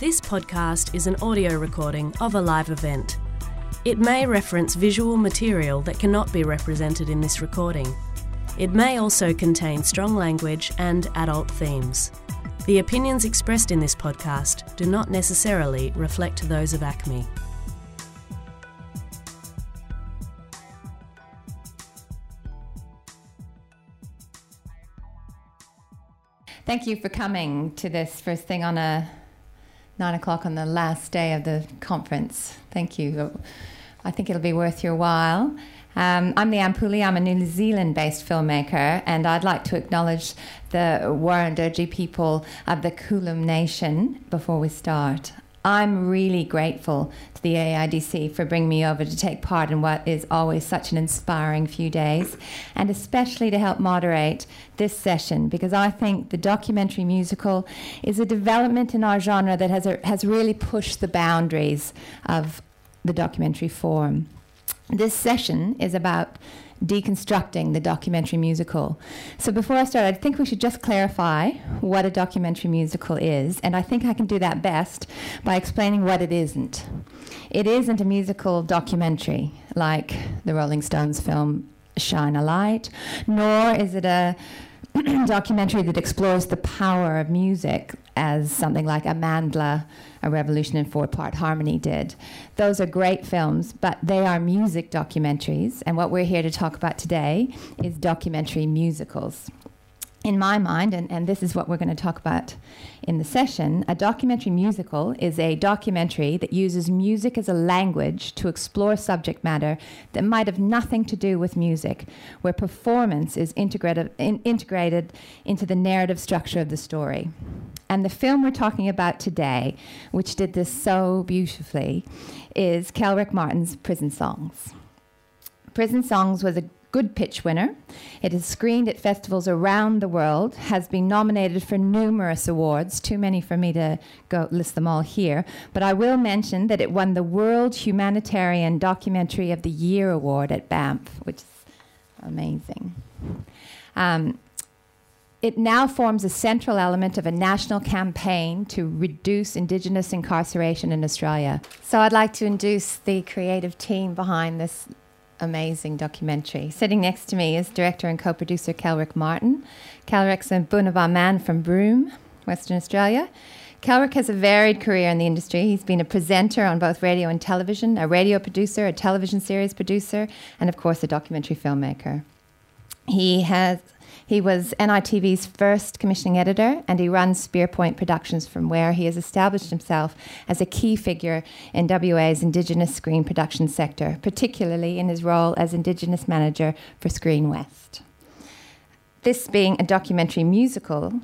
This podcast is an audio recording of a live event. It may reference visual material that cannot be represented in this recording. It may also contain strong language and adult themes. The opinions expressed in this podcast do not necessarily reflect those of ACME. Thank you for coming to this first thing on a nine o'clock on the last day of the conference. Thank you. I think it'll be worth your while. Um, I'm Leanne Pooley. I'm a New Zealand based filmmaker, and I'd like to acknowledge the Wurundjeri people of the Kulin Nation before we start. I'm really grateful to the AIDC for bringing me over to take part in what is always such an inspiring few days, and especially to help moderate this session because I think the documentary musical is a development in our genre that has, a, has really pushed the boundaries of the documentary form. This session is about deconstructing the documentary musical. So before I start, I think we should just clarify what a documentary musical is, and I think I can do that best by explaining what it isn't. It isn't a musical documentary like the Rolling Stones film Shine a Light, nor is it a documentary that explores the power of music as something like Amandla, A Revolution in Four Part Harmony did. Those are great films, but they are music documentaries, and what we're here to talk about today is documentary musicals in my mind, and, and this is what we're going to talk about in the session, a documentary musical is a documentary that uses music as a language to explore subject matter that might have nothing to do with music, where performance is integrated, in, integrated into the narrative structure of the story. And the film we're talking about today, which did this so beautifully, is Kelrick Martin's Prison Songs. Prison Songs was a Good Pitch winner. It is screened at festivals around the world, has been nominated for numerous awards, too many for me to go list them all here. But I will mention that it won the World Humanitarian Documentary of the Year award at Banff, which is amazing. Um, it now forms a central element of a national campaign to reduce Indigenous incarceration in Australia. So I'd like to introduce the creative team behind this amazing documentary. Sitting next to me is director and co-producer Kelrick Martin. Kelrick's a Bunava man from Broome, Western Australia. Kelrick has a varied career in the industry. He's been a presenter on both radio and television, a radio producer, a television series producer, and of course a documentary filmmaker. He has he was NITV's first commissioning editor, and he runs Spearpoint Productions, from where he has established himself as a key figure in WA's Indigenous screen production sector, particularly in his role as Indigenous manager for Screen West. This being a documentary musical,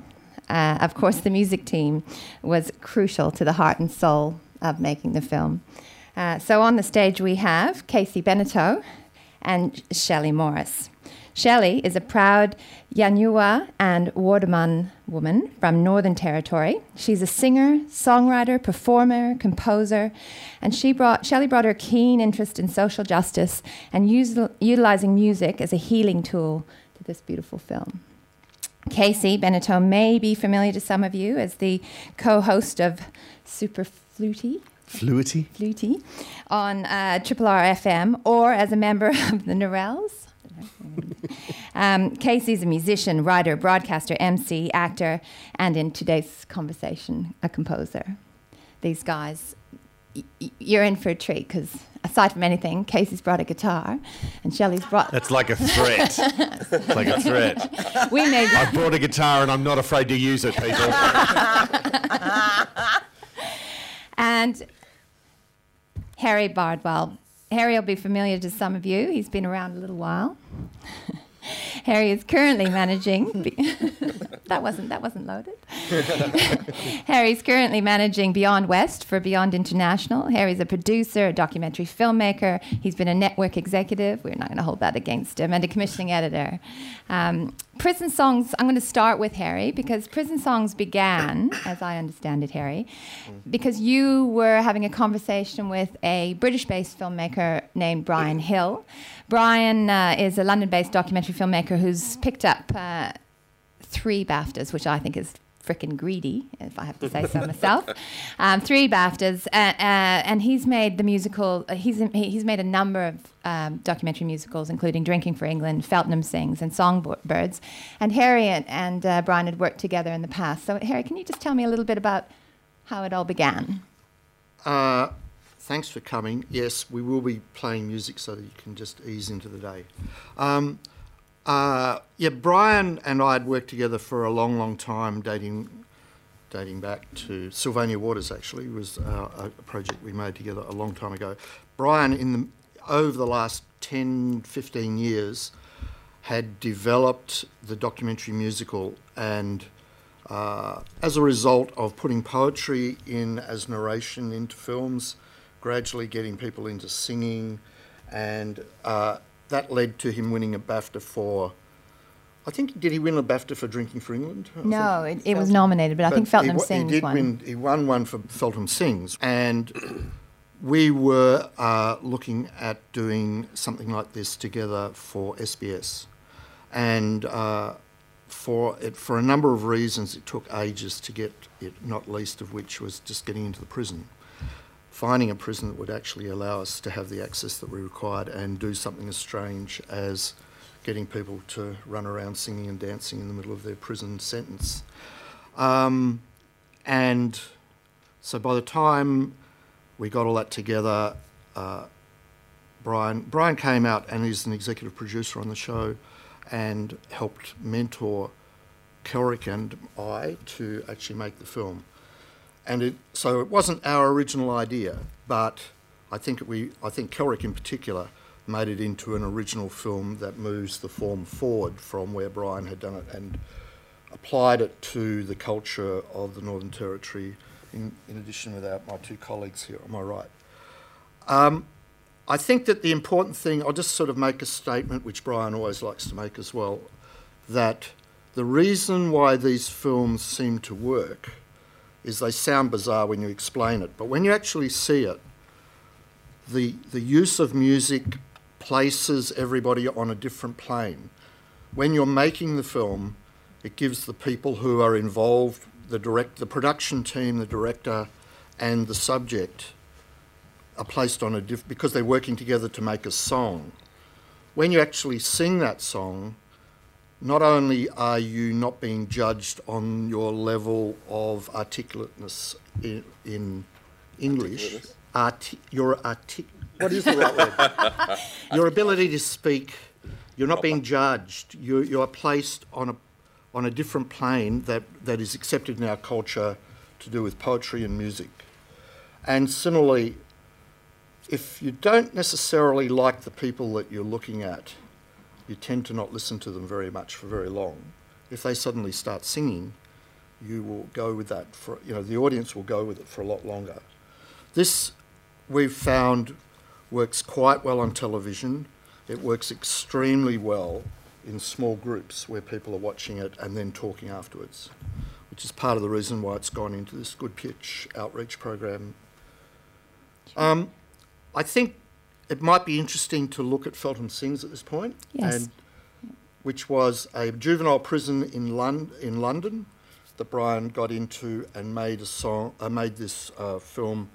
uh, of course, the music team was crucial to the heart and soul of making the film. Uh, so on the stage we have Casey Bennetto and Shelley Morris. Shelley is a proud Yanyuwa and Wardaman woman from Northern Territory. She's a singer, songwriter, performer, composer, and she brought, Shelley brought her keen interest in social justice and utilizing music as a healing tool to this beautiful film. Casey Bennetto may be familiar to some of you as the co-host of Super Fluty. Fluity? Fluity on uh, Triple R FM or as a member of the Narelles. Um, Casey's a musician, writer, broadcaster, MC, actor, and in today's conversation, a composer. These guys, y- you're in for a treat because aside from anything, Casey's brought a guitar, and Shelley's brought. That's like a threat. it's like a threat. We made. I brought a guitar, and I'm not afraid to use it, people. and Harry Bardwell Harry will be familiar to some of you. He's been around a little while. Harry is currently managing. that wasn't that wasn't loaded. Harry's currently managing Beyond West for Beyond International. Harry's a producer, a documentary filmmaker. He's been a network executive. We're not going to hold that against him, and a commissioning editor. Um, Prison Songs. I'm going to start with Harry because Prison Songs began, as I understand it, Harry, because you were having a conversation with a British-based filmmaker named Brian Hill. Brian uh, is a London-based documentary filmmaker who's picked up uh, three BAFTAs, which I think is frickin' greedy, if I have to say so myself. Um, three BAFTAs, uh, uh, and he's made the musical. Uh, he's he's made a number of um, documentary musicals, including Drinking for England, Feltham Sings, and Songbirds. And Harry and, and uh, Brian had worked together in the past. So, Harry, can you just tell me a little bit about how it all began? Uh, thanks for coming. Yes, we will be playing music so that you can just ease into the day. Um, uh, yeah, Brian and I had worked together for a long, long time, dating dating back to Sylvania Waters. Actually, was uh, a project we made together a long time ago. Brian, in the over the last 10, 15 years, had developed the documentary musical, and uh, as a result of putting poetry in as narration into films, gradually getting people into singing, and uh, that led to him winning a BAFTA for. I think did he win a BAFTA for Drinking for England? I no, it, it, was nominated, but, but I think Feltham Sings he did won. Win, he won one for Feltham Sings, and we were uh, looking at doing something like this together for SBS, and uh, for it for a number of reasons it took ages to get it. Not least of which was just getting into the prison finding a prison that would actually allow us to have the access that we required and do something as strange as getting people to run around singing and dancing in the middle of their prison sentence. Um, and so by the time we got all that together, uh, Brian Brian came out and is an executive producer on the show and helped mentor Kelrick and I to actually make the film and it, so it wasn't our original idea, but I think we, I think Kelrick in particular made it into an original film that moves the form forward from where Brian had done it and applied it to the culture of the Northern Territory. In, in addition, with our, my two colleagues here on my right. Um, I think that the important thing, I'll just sort of make a statement, which Brian always likes to make as well, that the reason why these films seem to work is they sound bizarre when you explain it, but when you actually see it, the, the use of music places everybody on a different plane. When you're making the film, it gives the people who are involved, the direct, the production team, the director, and the subject, are placed on a diff because they're working together to make a song. When you actually sing that song, not only are you not being judged on your level of articulateness in, in English, arti- your artic- what is the right word? your ability to speak, you're not being judged. You, you are placed on a, on a different plane that, that is accepted in our culture to do with poetry and music. And similarly, if you don't necessarily like the people that you're looking at, you tend to not listen to them very much for very long. If they suddenly start singing, you will go with that for, you know, the audience will go with it for a lot longer. This we've found works quite well on television. It works extremely well in small groups where people are watching it and then talking afterwards, which is part of the reason why it's gone into this good pitch outreach program. Um, I think it might be interesting to look at Feltham Sings at this point, yes. and, which was a juvenile prison in, Lon- in London that Brian got into and made a song, uh, made this uh, film,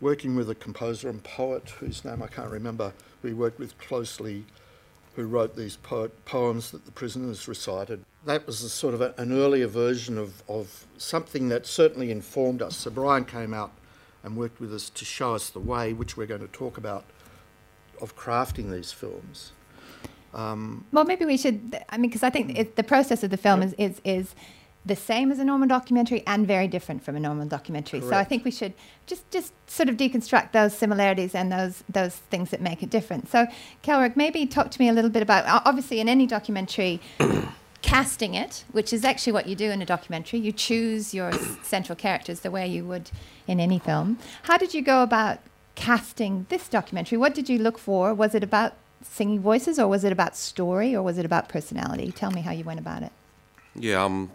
working with a composer and poet whose name I can't remember. We worked with closely, who wrote these poet, poems that the prisoners recited. That was a sort of a, an earlier version of, of something that certainly informed us. So Brian came out and worked with us to show us the way, which we're going to talk about of crafting these films. Um, well, maybe we should. I mean, because I think it, the process of the film is, is is the same as a normal documentary and very different from a normal documentary. Correct. So I think we should just just sort of deconstruct those similarities and those those things that make it different. So, Kelrick, maybe talk to me a little bit about obviously in any documentary. casting it, which is actually what you do in a documentary. You choose your central characters the way you would in any film. How did you go about casting this documentary? What did you look for? Was it about singing voices, or was it about story, or was it about personality? Tell me how you went about it. Yeah. Um,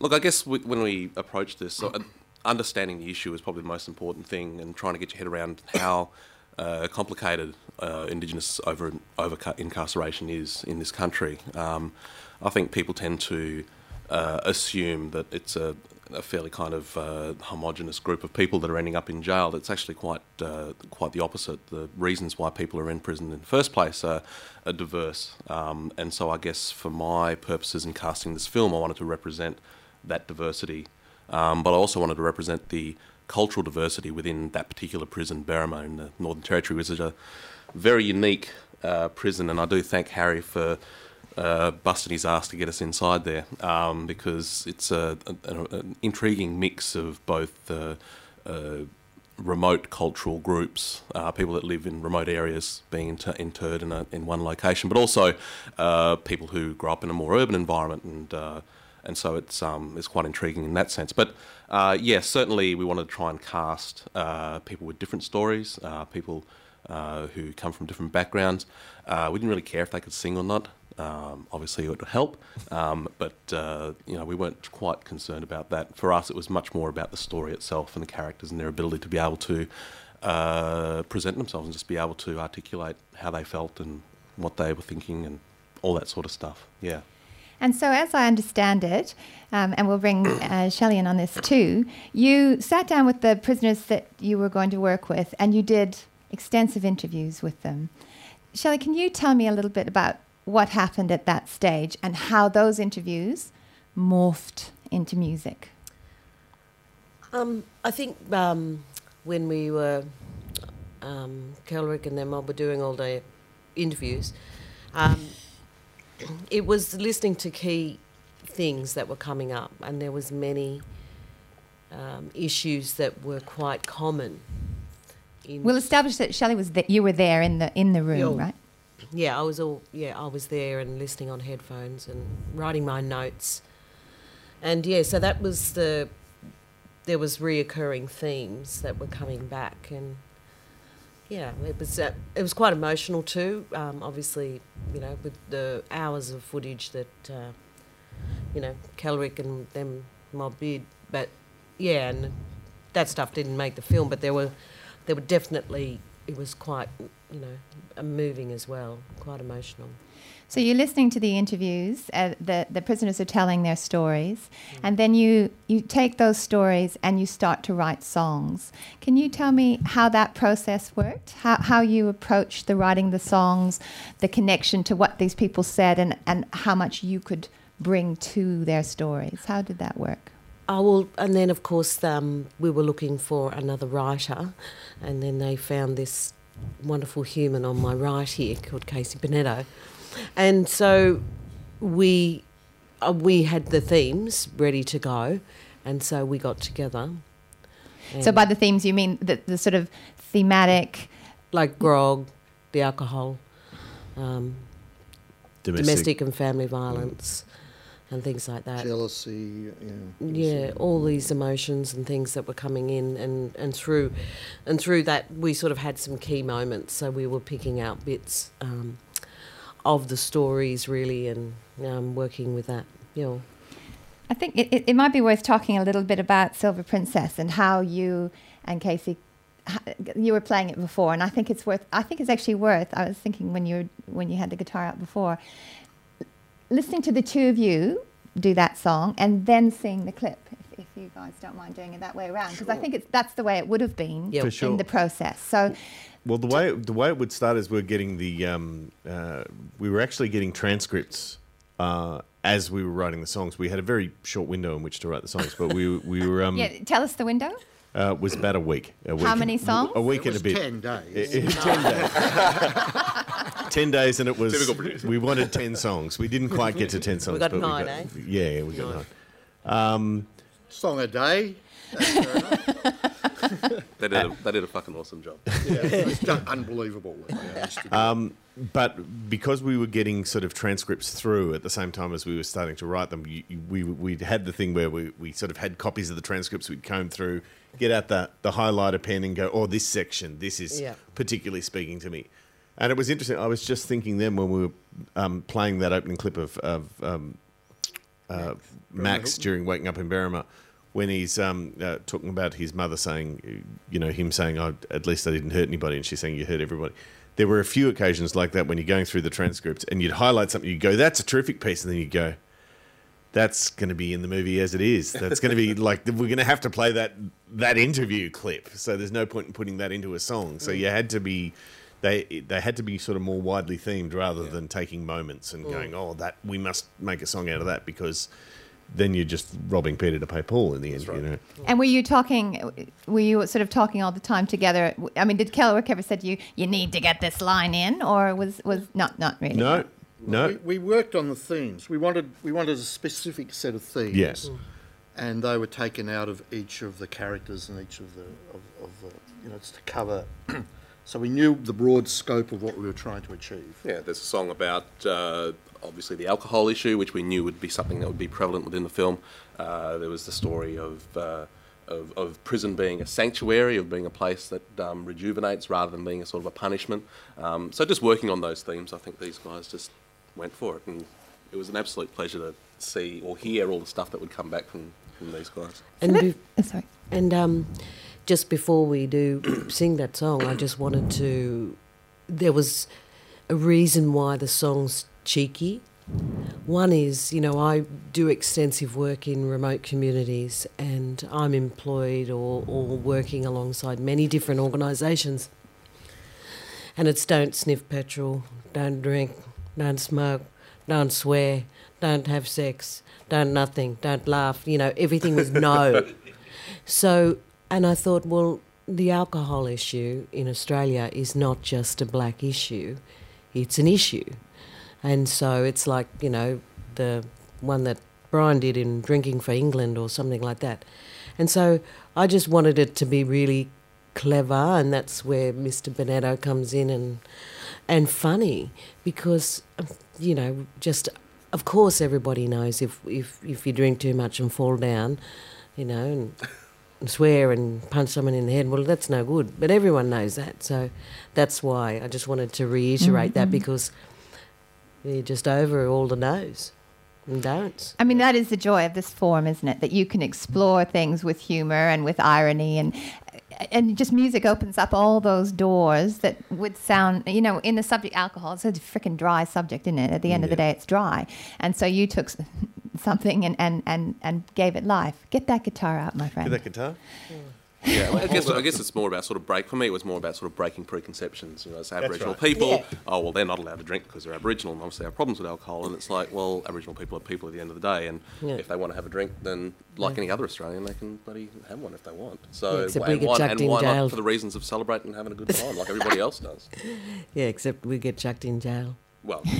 look, I guess we, when we approached this, so, uh, understanding the issue is probably the most important thing, and trying to get your head around how uh, complicated uh, Indigenous over over incarceration is in this country. Um, I think people tend to uh, assume that it's a, a fairly kind of uh, homogenous group of people that are ending up in jail. It's actually quite uh, quite the opposite. The reasons why people are in prison in the first place are, are diverse, um, and so I guess for my purposes in casting this film, I wanted to represent that diversity, um, but I also wanted to represent the cultural diversity within that particular prison, Berrimah, in the Northern Territory, which is a very unique uh, prison, and I do thank Harry for uh, busting his ass to get us inside there um, because it's a, a, an intriguing mix of both uh, uh, remote cultural groups, uh, people that live in remote areas being inter- interred in, a, in one location, but also uh, people who grow up in a more urban environment and uh, and so it's um, it's quite intriguing in that sense. But yes, yeah, certainly we wanted to try and cast people with different stories, people uh, who come from different backgrounds. Uh, we didn't really care if they could sing or not. Um, obviously, it would help, um, but uh, you know we weren't quite concerned about that. For us, it was much more about the story itself and the characters and their ability to be able to present themselves and just be able to articulate how they felt and what they were thinking and all that sort of stuff. Yeah. And so, as I understand it, um, and we'll bring uh, Shelley in on this too, you sat down with the prisoners that you were going to work with and you did extensive interviews with them. Shelley, can you tell me a little bit about what happened at that stage and how those interviews morphed into music? Um, I think um, when we were, um, Kelrick and them all were doing all the interviews, um, it was listening to key things that were coming up, and there was many um, issues that were quite common. we'll establish that Shelley was that you were there in the in the room, right? Yeah, I was all yeah, I was there and listening on headphones and writing my notes, and yeah, so that was the there was reoccurring themes that were coming back and yeah, it was uh, it was quite emotional too. Um, obviously, you know, with the hours of footage that uh, you know Kelrick and them mob did, but yeah, and that stuff didn't make the film, but there were there were definitely it was quite you know moving as well, quite emotional. So you're listening to the interviews. Uh, the the prisoners are telling their stories, and then you you take those stories and you start to write songs. Can you tell me how that process worked? How how you approached the writing the songs, the connection to what these people said, and and how much you could bring to their stories. How did that work? Oh well, and then of course um, we were looking for another writer, and then they found this wonderful human on my right here called Casey Bennetto, and so we uh, we had the themes ready to go, and so we got together. So by the themes you mean the the sort of thematic. like grog, the alcohol, um, Domestic. domestic and family violence, and things like that. Jealousy, yeah. yeah all these emotions and things that were coming in and, and through and through that we sort of had some key moments so we were picking out bits um, of the stories really and um, working with that you know I think it, it, it might be worth talking a little bit about Silver Princess and how you and Casey you were playing it before and I think it's worth I think it's actually worth I was thinking when you were, when you had the guitar out before listening to the two of you do that song and then seeing the clip if, if you guys don't mind doing it that way around because I think it's that's the way it would have been Yeah. For in the process so Well, the way the way it would start is we're getting the um, uh, we were actually getting transcripts uh, as we were writing the songs. We had a very short window in which to write the songs, but we we were um, yeah tell us the window uh, was about a week. A week How many songs? A week It and was a bit. 10 days. Eh, eh, ten days. ten days, and it was. Typical producer. We wanted ten songs. We didn't quite get to ten songs. We got nine, we eh? got, Yeah, yeah, we got Nine. nine. Um, Song a day. That's fair. They did, a, they did a fucking awesome job. Yeah, it's unbelievable. what they managed to do. but because we were getting sort of transcripts through at the same time as we were starting to write them, you, you- we we had the thing where we, we sort of had copies of the transcripts. We'd comb through, get out the the highlighter pen, and go, "Oh, this section, this is Yeah. particularly speaking to me." And it was interesting. I was just thinking then when we were um, playing that opening clip of, of um, uh, Max during Waking Up in Berrimah, when he's um, uh, talking about his mother saying, you know, him saying, oh, at least I didn't hurt anybody, and she's saying, you hurt everybody. There were a few occasions like that when you're going through the transcripts and you'd highlight something, you'd go, that's a terrific piece, and then you'd go, that's going to be in the movie as it is. That's going to be like we're going to have to play that that interview clip. So there's no point in putting that into a song. So you had to be they they had to be sort of more widely themed rather than taking moments and going, oh, that we must make a song out of that because then you're just robbing Peter to pay Paul in the end. You know. And were you talking? Were you sort of talking all the time together? I mean, did Kelrick ever said to you, "You need to get this line in," or was was not not really? No, no. We, we worked on the themes. We wanted we wanted a specific set of themes. Yes. And they were taken out of each of the characters and each of the of, of the you know it's to cover. so we knew the broad scope of what we were trying to achieve. Yeah, there's a song about uh, obviously the alcohol issue, which we knew would be something that would be prevalent within the film. Uh, there was the story of, uh, of, of prison being a sanctuary, of being a place that um, rejuvenates rather than being a sort of a punishment. Um, so just working on those themes, I think these guys just went for it, and it was an absolute pleasure to see or hear all the stuff that would come back from, from these guys. And, be- Oh, sorry. and um, just before we do sing that song, I just wanted to. There was a reason why the song's cheeky. One is, you know, I do extensive work in remote communities and I'm employed or, or working alongside many different organisations. And it's don't sniff petrol, don't drink, don't smoke, don't swear, don't have sex, don't nothing, don't laugh. You know, everything was no. So, and I thought, well, the alcohol issue in Australia is not just a black issue, it's an issue. And so it's like, you know, the one that Brian did in Drinking for England or something like that. And so I just wanted it to be really clever, and that's where Mr. Bennetto comes in and and funny because um, you know just of course everybody knows if if if you drink too much and fall down, you know, and, and swear and punch someone in the head, well that's no good. But everyone knows that, so that's why I just wanted to reiterate that mm-hmm. because you're just over all the no's and don'ts. I mean, that is the joy of this form, isn't it? That you can explore things with humor and with irony, and and just music opens up all those doors that would sound, you know, in the subject alcohol. It's a freaking dry subject, isn't it? At the end of the day, it's dry, and so you took something and and and and gave it life. Get that guitar out, my friend. Get that guitar? Yeah, well, I guess I guess it's more about sort of break. For me, it was more about sort of breaking preconceptions. You know, as Aboriginal right. people, Yeah. oh well, they're not allowed to drink because they're Aboriginal, and obviously have problems with alcohol. And it's like, well, Aboriginal people are people at the end of the day, and Yeah. if they want to have a drink, then like any other Australian, they can bloody have one if they want. So Yeah, except and we get why, chucked and in why jail. not for the reasons of celebrating and having a good time, like everybody else does. Yeah, except we get chucked in jail. Well.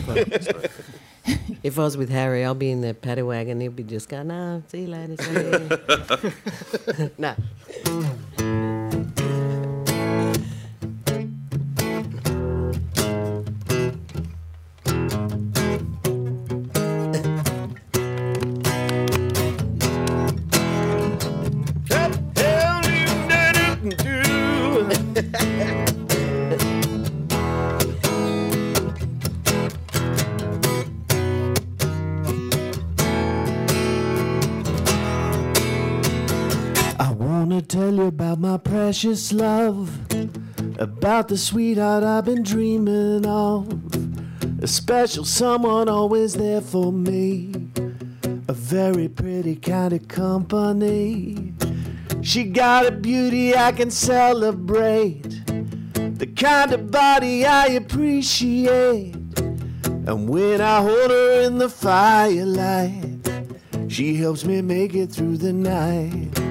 If I was with Harry, I'll be in the paddy wagon. He'll be just going, no, see you later. See you later." no. Precious love, about the sweetheart I've been dreaming of, a special someone always there for me, a very pretty kind of company. She got a beauty I can celebrate, the kind of body I appreciate, and when I hold her in the firelight. She helps me make it through the night.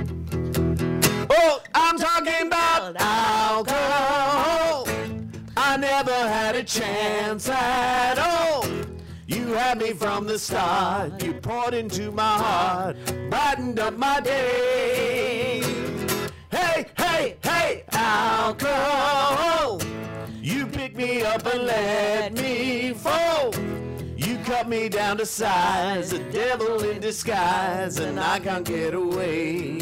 Oh, alcohol. I never had a chance at all. You had me from the start. You poured into my heart, brightened up my day. Hey, hey, hey, alcohol. You picked me up and let me fall. You cut me down to size, a devil in disguise, and I can't get away.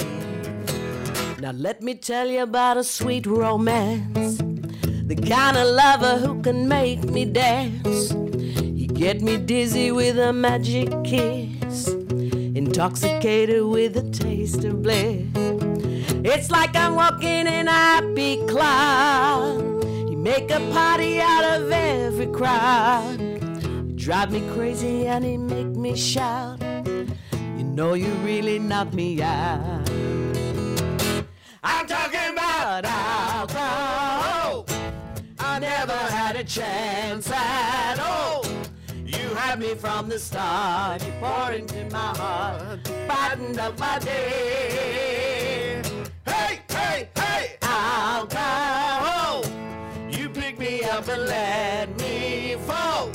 Now let me tell you about a sweet romance. The kind of lover who can make me dance. He get me dizzy with a magic kiss. Intoxicated with a taste of bliss. It's like I'm walking in a happy cloud. You make a party out of every crowd. You drive me crazy and he make me shout. You know you really knock me out. I'm talking about alcohol. I never had a chance at all. You had me from the start. You poured into my heart, brightened up my day. Hey, hey, hey, alcohol. You picked me up and let me fall.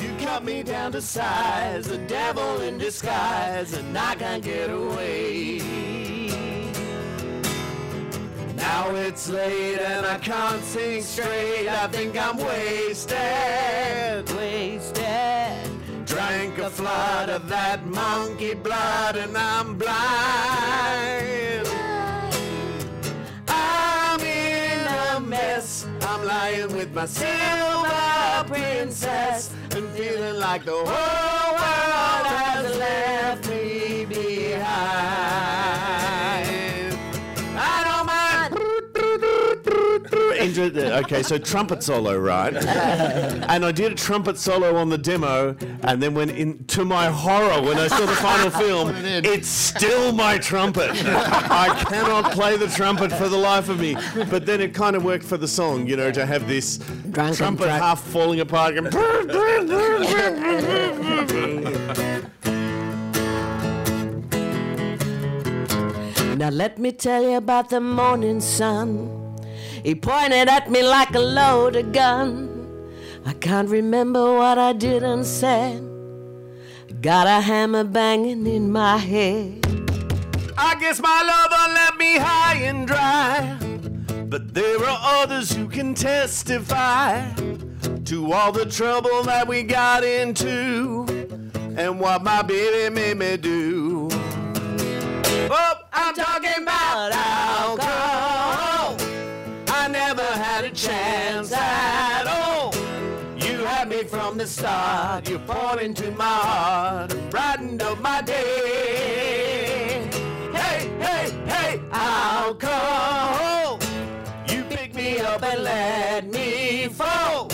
You cut me down to size, the devil in disguise, and I can't get away. Now it's late and I can't think straight. I think I'm wasted, wasted. Drank a flood of that monkey blood and I'm blind. I'm in a mess. I'm lying with my silver princess and feeling like the whole world has left me behind. Okay, so trumpet solo, right? and I did a trumpet solo on the demo, and then when, in, to my horror, when I saw the final film, it's still my trumpet. I cannot play the trumpet for the life of me. But then it kind of worked for the song, you know, to have this Drunken trumpet dra- half falling apart. and- Now let me tell you about the morning sun. He pointed at me like a loaded gun. I can't remember what I did and said. Got a hammer banging in my head. I guess my lover left me high and dry. But there are others who can testify to all the trouble that we got into and what my baby made me do. Oh, I'm talking about alcohol. Start. You poured into my heart, brightened up my day. Hey, hey, hey, I'll alcohol. You pick me up and let me fall.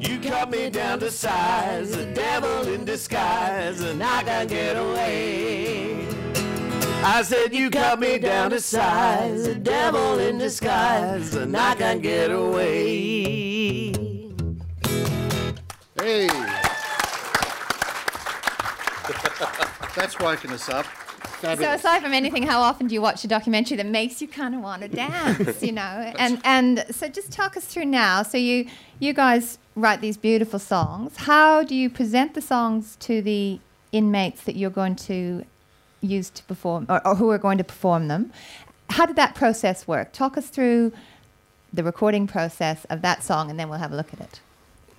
You cut me down to size, the devil in disguise, and I can't get away. I said you cut me down to size, the devil in disguise, and I can't get away. Hey. That's woken us up. So aside from anything, how often do you watch a documentary that makes you kind of want to dance? You know, and and so just talk us through now. So you you guys write these beautiful songs. How do you present the songs to the inmates that you're going to use to perform, or, or who are going to perform them? How did that process work? Talk us through the recording process of that song, and then we'll have a look at it.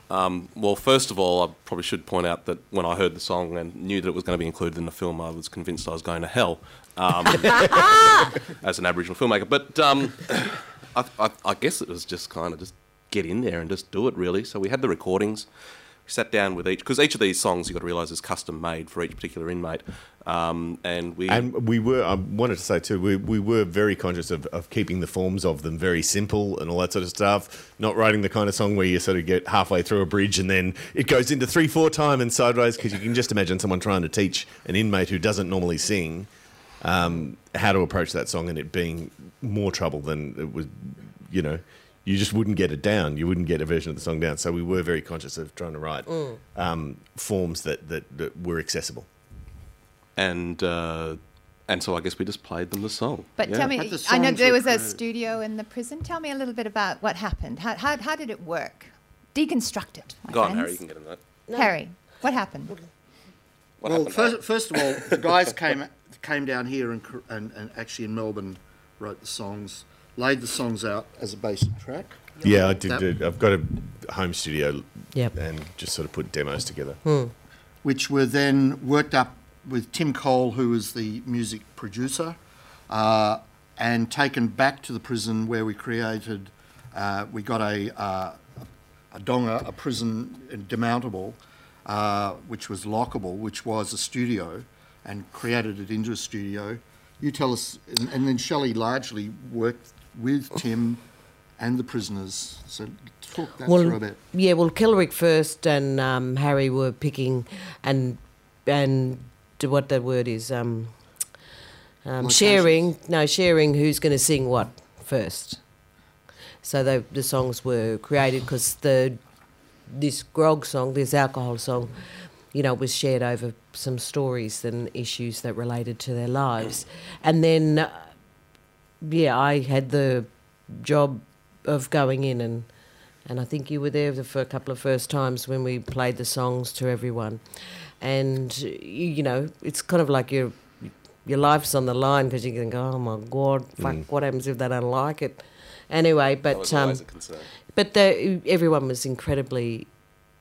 Um, well, first of all, I probably should point out that when I heard the song and knew that it was going to be included in the film, I was convinced I was going to hell um, as an Aboriginal filmmaker. But um, I, I, I guess it was just kind of just get in there and just do it, really. So we had the recordings. Sat down with each, because each of these songs, you've got to realise, is custom made for each particular inmate. Um, and we. And we were, I wanted to say too, we, we were very conscious of, of keeping the forms of them very simple and all that sort of stuff. Not writing the kind of song where you sort of get halfway through a bridge and then it goes into three, four time and sideways, because you can just imagine someone trying to teach an inmate who doesn't normally sing um, how to approach that song and it being more trouble than it was, you know. You just wouldn't get it down. You wouldn't get a version of the song down. So we were very conscious of trying to write um, forms that, that, that were accessible. and uh, and so I guess we just played them the song. But Yeah. tell me, the I know there were was a studio in the prison. Tell me a little bit about what happened. How, how, how did it work? Deconstruct it, my Go on. Harry, you can get in that. Harry, what happened? What well, happened, first, first of all, the guys came came down here and, and, and actually in Melbourne wrote the songs, laid the songs out as a basic track. Yeah, I did. That- do- I've got a home studio Yep. and just sort of put demos together. which were then worked up with Tim Cole, who was the music producer, uh, and taken back to the prison where we created. Uh, we got a uh, a donga, a prison demountable, uh, which was lockable, which was a studio, and created it into a studio. You tell us, and, and then Shelley largely worked with Tim and the prisoners. So talk that through a bit. yeah, well, Kelrick first and um, Harry were picking and and what that word is. Um, um, sharing, no, sharing who's going to sing what first. So the the songs were created because the this grog song, this alcohol song, you know, was shared over some stories and issues that related to their lives, and then uh, yeah, I had the job of going in and and I think you were there for a couple of first times when we played the songs to everyone, and you, you know it's kind of like your your life's on the line because you can go, oh my god, fuck, what happens if they don't like it? Anyway, but um, but the, everyone was incredibly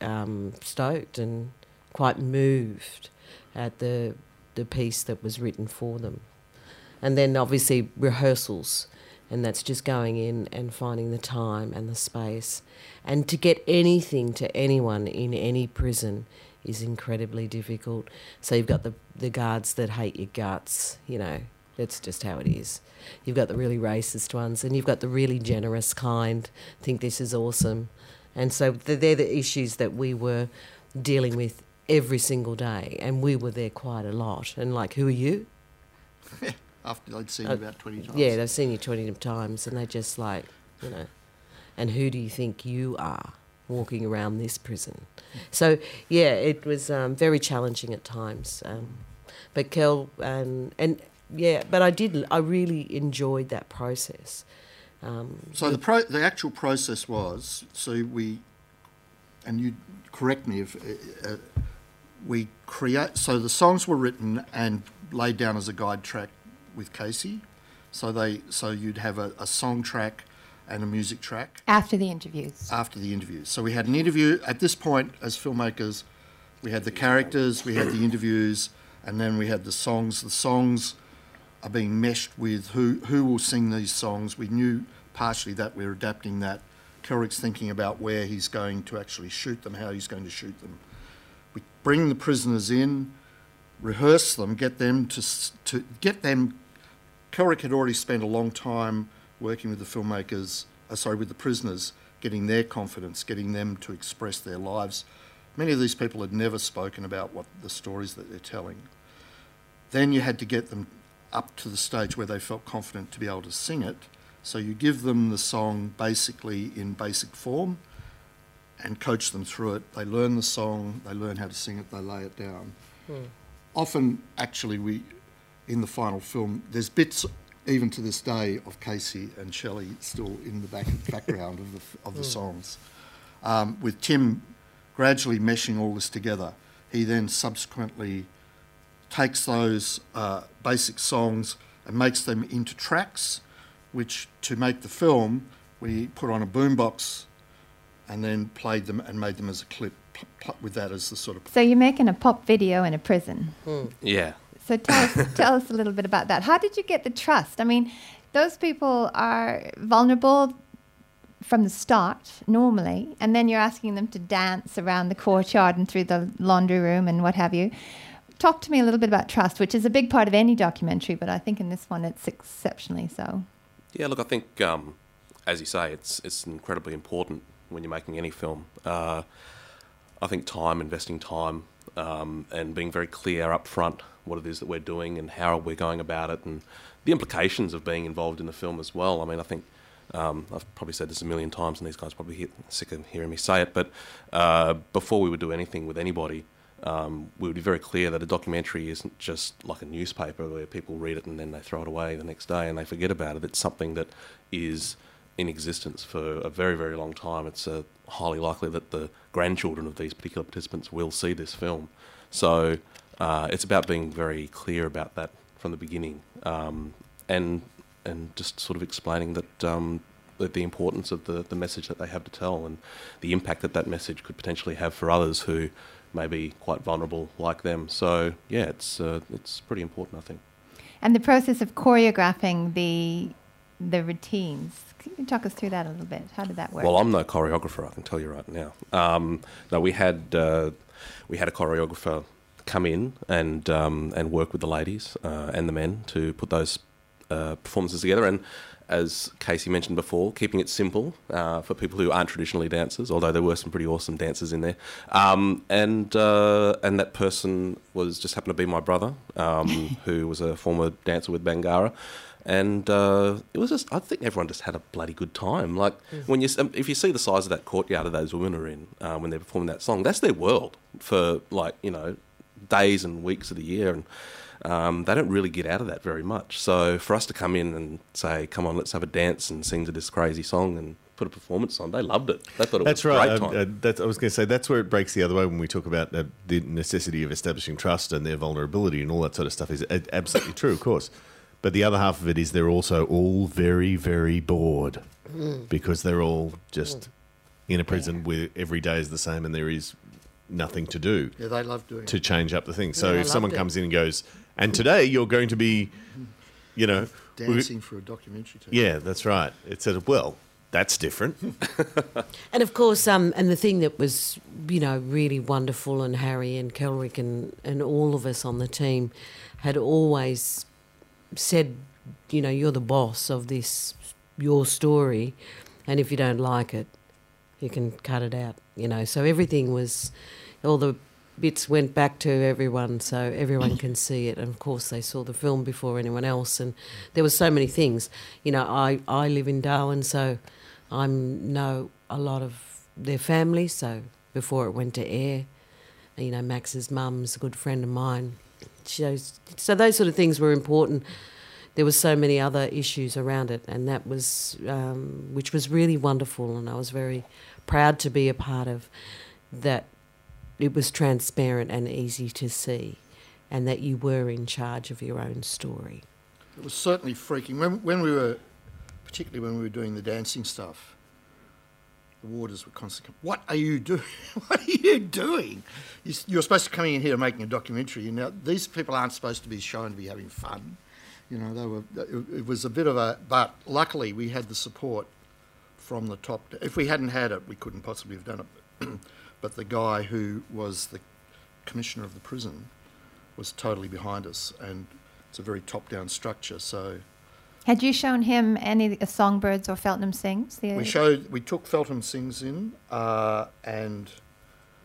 um, stoked and quite moved at the the piece that was written for them, and then obviously rehearsals, and that's just going in and finding the time and the space, and to get anything to anyone in any prison is incredibly difficult. So you've got the the guards that hate your guts, you know. That's just how it is. You've got the really racist ones, and you've got the really generous kind. Think this is awesome, and so they're the issues that we were dealing with every single day, and we were there quite a lot. And like, who are you? After they'd seen Uh, you about 20 times. Yeah, they've seen you twenty times, and they just like, you know, and who do you think you are walking around this prison? So yeah, it was um, very challenging at times. Um, but Kel and and yeah, but I did. I really enjoyed that process. Um, So the pro- the actual process was so we, and you correct me if uh, uh, we create. So the songs were written and laid down as a guide track with Casey. So they so you'd have a, a song track and a music track After the interviews. after the interviews. So we had an interview at this point as filmmakers. We had the characters, we had the interviews, and then we had the songs. The songs are being meshed with who who will sing these songs. We knew partially that we're adapting that. Kelrick's thinking about where he's going to actually shoot them, how he's going to shoot them. We bring the prisoners in, rehearse them, get them to to get them. Kelrick had already spent a long time working with the filmmakers, uh, sorry, with the prisoners, getting their confidence, getting them to express their lives. Many of these people had never spoken about what the stories that they're telling. Then you had to get them up to the stage where they felt confident to be able to sing it. So you give them the song basically in basic form and coach them through it. They learn the song, they learn how to sing it, they lay it down. Often, actually, we in the final film, there's bits even to this day of Casey and Shelley still in the back background of the of the songs. Um, with Tim gradually meshing all this together, he then subsequently takes those uh, basic songs and makes them into tracks, which to make the film we put on a boombox and then played them and made them as a clip pl- pl- with that as the sort of So you're making a pop video in a prison. Yeah. So tell us, tell us a little bit about that. How did you get the trust? I mean, those people are vulnerable from the start normally, and then you're asking them to dance around the courtyard and through the laundry room and what have you. Talk to me a little bit about trust, which is a big part of any documentary, but I think in this one it's exceptionally so. Yeah, look, I think, um, as you say, it's it's incredibly important when you're making any film. Uh, I think time, investing time, um, and being very clear up front what it is that we're doing and how we're going about it, and the implications of being involved in the film as well. I mean, I think um, I've probably said this a million times, and these guys probably sick of hearing me say it. But uh, before we would do anything with anybody, um, we would be very clear that a documentary isn't just like a newspaper where people read it and then they throw it away the next day and they forget about it. It's something that is in existence for a very, very long time. It's uh, highly likely that the grandchildren of these particular participants will see this film. So uh, it's about being very clear about that from the beginning um, and and just sort of explaining that. Um, the, the importance of the, the message that they have to tell and the impact that that message could potentially have for others who may be quite vulnerable like them. So yeah, it's uh, it's pretty important, I think. And the process of choreographing the the routines. Can you talk us through that a little bit? How did that work? Well, I'm no choreographer. I can tell you right now. Um, no, we had uh, we had a choreographer come in and um, and work with the ladies uh, and the men to put those uh, performances together. And as Casey mentioned before, keeping it simple uh, for people who aren't traditionally dancers, although there were some pretty awesome dancers in there. Um, and uh, and that person was just happened to be my brother, um, who was a former dancer with Bangarra. And uh, it was just, I think everyone just had a bloody good time. Like, when you, um, if you see the size of that courtyard that those women are in uh, when they're performing that song, that's their world for, like, you know, days and weeks of the year. And um, they don't really get out of that very much. So for us to come in and say, come on, let's have a dance and sing to this crazy song and put a performance on, they loved it. They thought it That's was a right. great time. uh, that's, I was going to say that's where it breaks the other way when we talk about uh, the necessity of establishing trust and their vulnerability and all that sort of stuff is uh, absolutely true, of course. But the other half of it is they're also all very, very bored because they're all just in a prison where every day is the same and there is nothing to do Yeah, they love doing to it. change up the thing. So Yeah, I if someone it. comes in and goes, and today you're going to be, you know, we- Dancing for a documentary. Team. yeah, that's right. It said, well, that's different. And of course, um, and the thing that was, you know, really wonderful, and Harry and Kelrick and, and all of us on the team had always said, you know, you're the boss of this, your story, and if you don't like it, you can cut it out, you know. So everything was, all the bits went back to everyone so everyone can see it. And of course, they saw the film before anyone else, and there were so many things. You know, I, I live in Darwin, so I know a lot of their family. So before it went to air, you know, Max's mum's a good friend of mine. So, so those sort of things were important. There was so many other issues around it, and that was, um, which was really wonderful, and I was very proud to be a part of that. It was transparent and easy to see, and that you were in charge of your own story. It was certainly freaking. When, when we were, particularly when we were doing the dancing stuff, the warders were constantly, "What are you doing? what are you doing? You're supposed to come in here making a documentary. You know, these people aren't supposed to be shown to be having fun. You know, they were. It was a bit of a. But luckily, we had the support from the top. If we hadn't had it, we couldn't possibly have done it. but the guy who was the commissioner of the prison was totally behind us, and it's a very top-down structure. So Had you shown him any the Songbirds or Feltham Sings? We showed, we took Feltham Sings in uh, and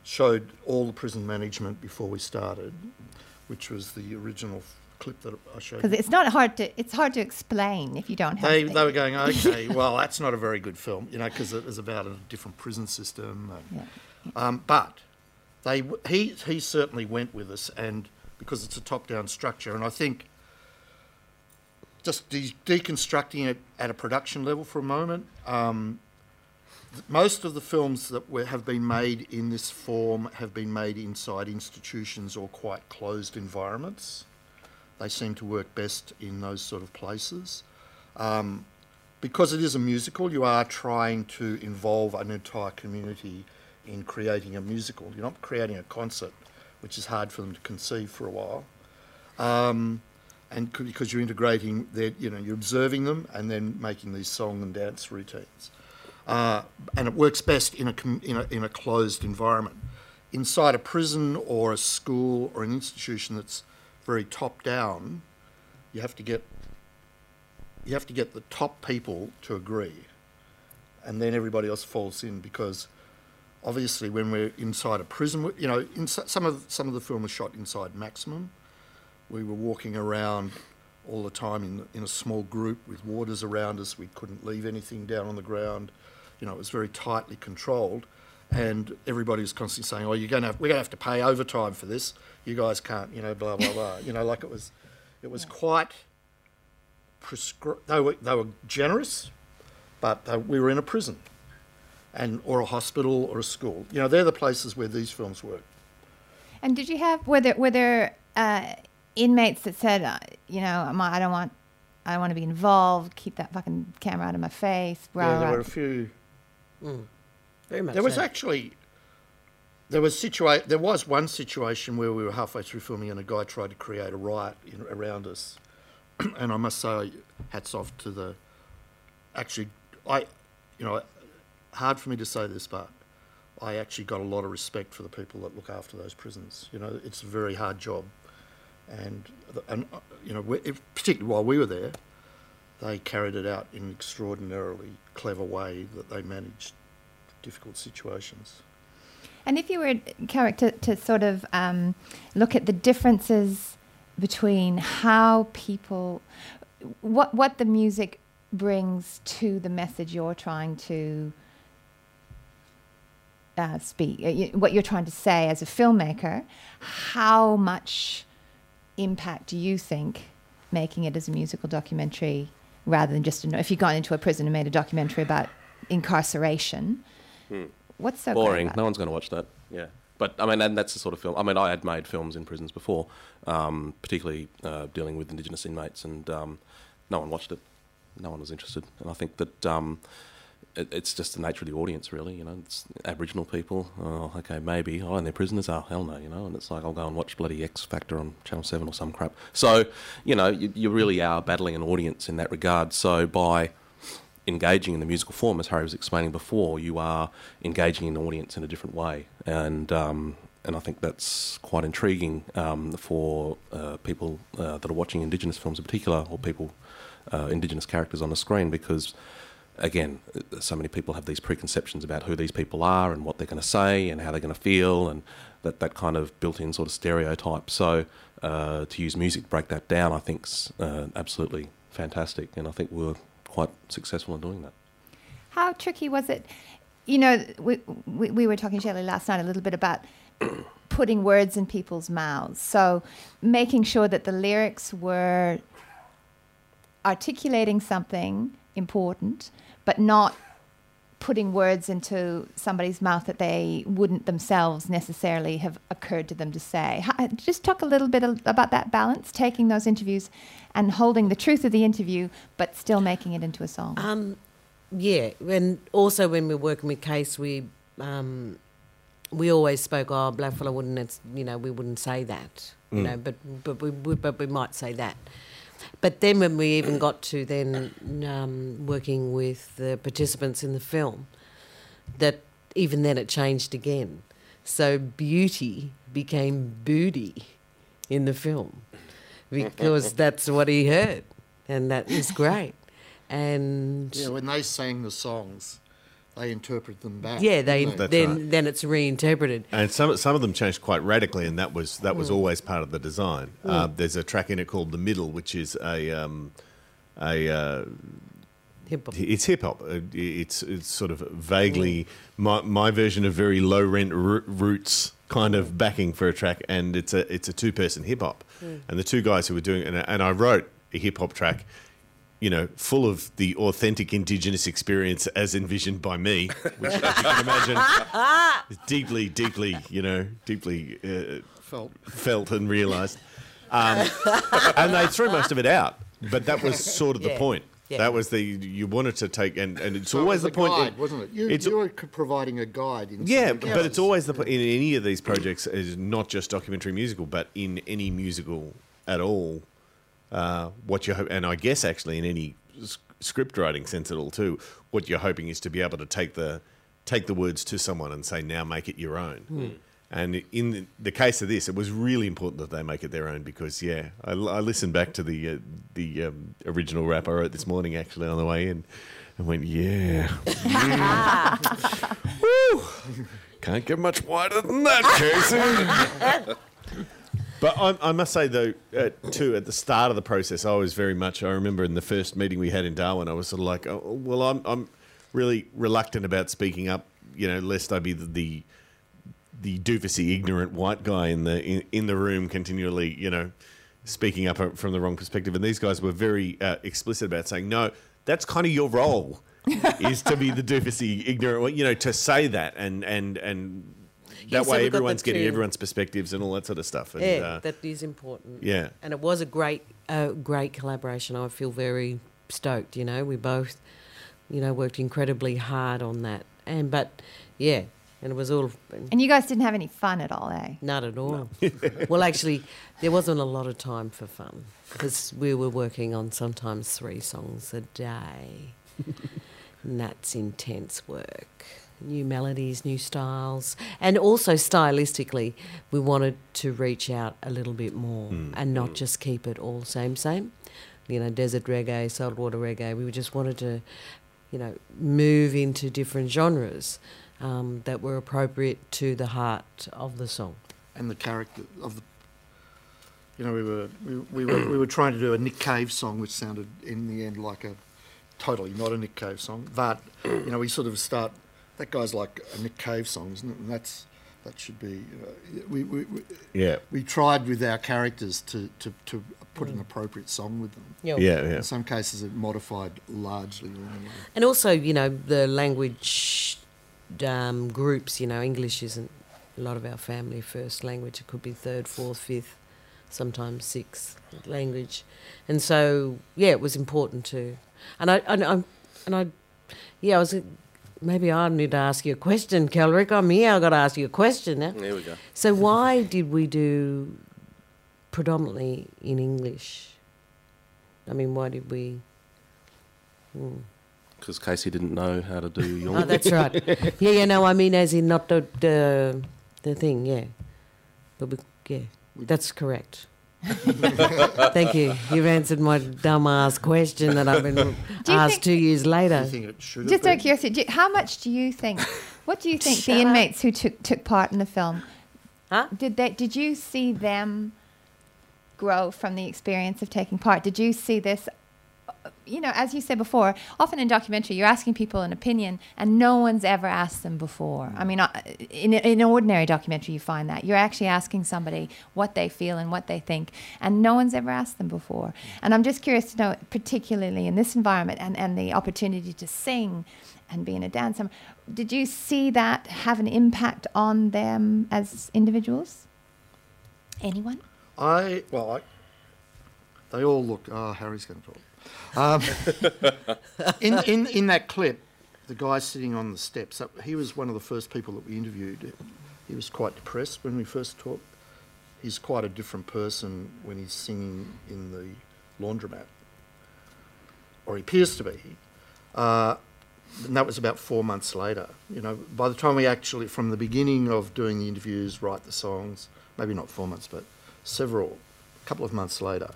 showed all the prison management before we started, which was the original clip that I showed. Because it's not hard to it's hard to explain if you don't have. They, they were going, okay, well, that's not a very good film, you know, because it was about a different prison system. And, um, but they, he, he certainly went with us, and because it's a top-down structure, and I think just de- deconstructing it at a production level for a moment. Um, most of the films that were, have been made in this form have been made inside institutions or quite closed environments. They seem to work best in those sort of places. Um, because it is a musical, you are trying to involve an entire community in creating a musical. You're not creating a concert, which is hard for them to conceive for a while. Um, and because you're integrating, their, you know, you're observing them and then making these song and dance routines. Uh, and it works best in a, in, a, in a closed environment. Inside a prison or a school or an institution that's very top down, you have to get you have to get the top people to agree, and then everybody else falls in because obviously when we're inside a prison, you know, some of some of the film was shot inside Maximum. We were walking around all the time in in a small group with warders around us. We couldn't leave anything down on the ground. You know, it was very tightly controlled, and everybody was constantly saying, "Oh, you're going to we're going to have to pay overtime for this. You guys can't." You know, blah blah blah. you know, like it was, it was quite. Prescri- they were they were generous, but they, we were in a prison, and or a hospital or a school. You know, they're the places where these films work. And did you have were there were there uh, inmates that said, uh, you know, I'm, don't want I don't want to be involved. Keep that fucking camera out of my face. Rah, yeah, there rah. were a few. Very much There was so. actually there was situa- There was one situation where we were halfway through filming, and a guy tried to create a riot in, around us. and I must say, hats off to the. Actually, I, you know, hard for me to say this, but I actually got a lot of respect for the people that look after those prisons. You know, it's a very hard job, and and you know, if, particularly while we were there, they carried it out in an extraordinarily clever way that they managed difficult situations. And if you were, Kelrick, to, to sort of um, look at the differences between how people, what what the music brings to the message you're trying to uh, speak, uh, what you're trying to say as a filmmaker, how much impact do you think making it as a musical documentary rather than just a, if you gone into a prison and made a documentary about incarceration? What's so boring. No one's going to watch that. Yeah. But I mean, and that's the sort of film. I mean, I had made films in prisons before, um, particularly uh, dealing with Indigenous inmates, and um, no one watched it. No one was interested. And I think that um, it, it's just the nature of the audience, really. You know, it's Aboriginal people. Oh, okay, maybe. Oh, and they're prisoners. Oh, hell no. You know, and it's like I'll go and watch bloody X Factor on Channel Seven or some crap. So, you know, you, you really are battling an audience in that regard. So by engaging in the musical form, as Harry was explaining before, you are engaging an audience in a different way, and um, and I think that's quite intriguing um, for uh, people uh, that are watching Indigenous films in particular, or people uh, Indigenous characters on the screen, because again, so many people have these preconceptions about who these people are and what they're going to say and how they're going to feel, and that that kind of built-in sort of stereotype. So uh, to use music to break that down, I think's uh, absolutely fantastic, and I think we're quite successful in doing that. How tricky was it? You know, we, we, we were talking, Shelley, last night a little bit about putting words in people's mouths. So making sure that the lyrics were articulating something important, but not putting words into somebody's mouth that they wouldn't themselves necessarily have occurred to them to say. How, just talk a little bit about that balance, taking those interviews and holding the truth of the interview, but still making it into a song. Um, yeah, and also when we're working with Case, we um, we always spoke. Oh, blackfella wouldn't. It's, you know, we wouldn't say that. You know, but but we would, but we might say that. But then when we even got to then um, working with the participants in the film, that even then it changed again. So beauty became booty in the film because that's what he heard, and that was great. And Yeah, when they sang the songs, they interpreted them back. yeah, they didn't then right. then it's reinterpreted. And some some of them changed quite radically, and that was that was always part of the design. Uh, there's a track in it called "The Middle," which is a um, a uh, Hip hop. it's hip hop. Uh, It's it's sort of vaguely my my version of very low rent ro- roots kind of backing for a track, and it's a it's a two person hip hop, and the two guys who were doing and, and I wrote a hip hop track. You know, full of the authentic Indigenous experience as envisioned by me, which, as you can imagine, is deeply, deeply, you know, deeply uh, Felt. felt and realised. Um, and they threw most of it out, but that was sort of the Yeah. point. Yeah. That was the you wanted to take, and, and it's So it always was the a point. guide, in- wasn't it? You, it's- you were providing a guide. In yeah, something but it's always the point in any of these projects is not just documentary musical, but in any musical at all. Uh, what you hope, and I guess actually in any script writing sense at all too, what you're hoping is to be able to take the take the words to someone and say, now make it your own. And in the, case of this, it was really important that they make it their own because, yeah, I, I listened back to the uh, the um, original rap I wrote this morning actually on the way in, and went, yeah, yeah. Woo! Can't get much wider than that, Casey. But I, I must say, though, uh, too, at the start of the process, I was very much. I remember in the first meeting we had in Darwin, I was sort of like, oh, "Well, I'm, I'm really reluctant about speaking up, you know, lest I be the the, the doofusy, ignorant white guy in the in, in the room, continually, you know, speaking up from the wrong perspective." And these guys were very uh, explicit about saying, "No, that's kind of your role." is to be the doofusy, ignorant, you know, to say that and and and that so way the everyone's getting two- everyone's perspectives and all that sort of stuff. And, Yeah, uh, that is important. yeah. and it was a great, uh, great collaboration. I feel very stoked. You know, we both, you know, worked incredibly hard on that. And but, yeah, and it was all And you guys didn't have any fun at all, eh? not at all. well, actually, there wasn't a lot of time for fun because we were working on sometimes three songs a day. and that's intense work. New melodies, new styles, and also stylistically, we wanted to reach out a little bit more and not just keep it all same same. you know, desert reggae, saltwater reggae. We just wanted to, you know, move into different genres um, that were appropriate to the heart of the song. and the character of the. You know, we were we, we were we were trying to do a Nick Cave song, which sounded in the end like a totally not a Nick Cave song. But you know, we sort of start. That guy's like a Nick Cave song, isn't it? And that's that should be. You know, we, we, we Yeah. we tried with our characters to, to, to put an appropriate song with them. Yeah. Yeah, yeah. In some cases, it modified largely. And also, you know, the language um, groups, you know, English isn't a lot of our family first language. It could be third, fourth, fifth, sometimes sixth language. And so, yeah, it was important to. And I, and I, and I yeah, I was. Maybe I need to ask you a question, Kelrick. I'm here. I've got to ask you a question now. There we go. So, why did we do predominantly in English? I mean, why did we? Hmm. Because Casey didn't know how to do your. Oh, that's right. Yeah, yeah. No, I mean, as in not the the, the thing. Yeah, but we, yeah, that's correct. Thank you. You've answered my dumbass question that I've been asked two years Do later. you think it should Just out been? of curiosity, you- how much do you think? What do you think Shut the up. inmates who took took part in the film? Huh? Did they? Did you see them grow from the experience of taking part? Did you see this? You know, as you said before, often in documentary, you're asking people an opinion, and no one's ever asked them before. I mean, in in an ordinary documentary, you find that you're actually asking somebody what they feel and what they think, and no one's ever asked them before. And I'm just curious to know, particularly in this environment, and and the opportunity to sing and be in a dance. um, Did you see that have an impact on them as individuals? Anyone? I well, I, they all look. Oh, Harry's going to talk. Um, in, in in that clip, the guy sitting on the steps. that- He was one of the first people that we interviewed. He was quite depressed when we first talked. He's quite a different person when he's singing in the laundromat, or he appears to be. Uh, and that was about four months later. You know, by the time we actually, from the beginning of doing the interviews, write the songs, maybe not four months, but several, a couple of months later,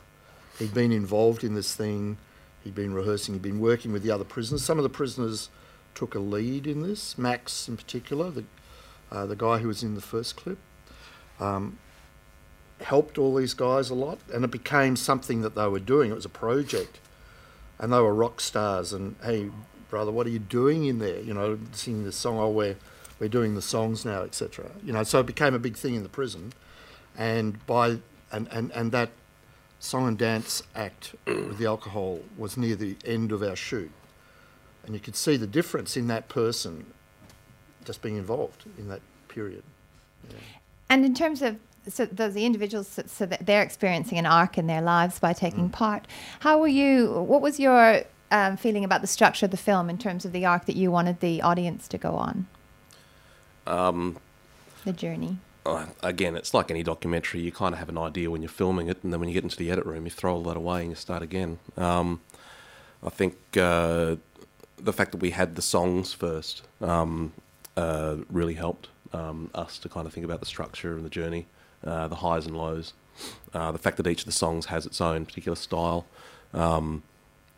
he'd been involved in this thing. He'd been rehearsing. He'd been working with the other prisoners. Some of the prisoners took a lead in this. Max, in particular, the uh, the guy who was in the first clip, um, helped all these guys a lot, and it became something that they were doing. It was a project, and they were rock stars. And hey, brother, what are you doing in there? You know, singing the song. Oh, we're we're doing the songs now, etc. You know, so it became a big thing in the prison, and by and and and that song and dance act with the alcohol was near the end of our shoot, and you could see the difference in that person just being involved in that period. And in terms of so those the individuals, so, so that they're experiencing an arc in their lives by taking part. How were you? What was your um, feeling about the structure of the film in terms of the arc that you wanted the audience to go on? Um, The journey. Uh, again, it's like any documentary. You kind of have an idea when you're filming it, and then when you get into the edit room, you throw all that away and you start again. Um, I think uh, the fact that we had the songs first um, uh, really helped um, us to kind of think about the structure and the journey, uh, the highs and lows. Uh, the fact that each of the songs has its own particular style, um,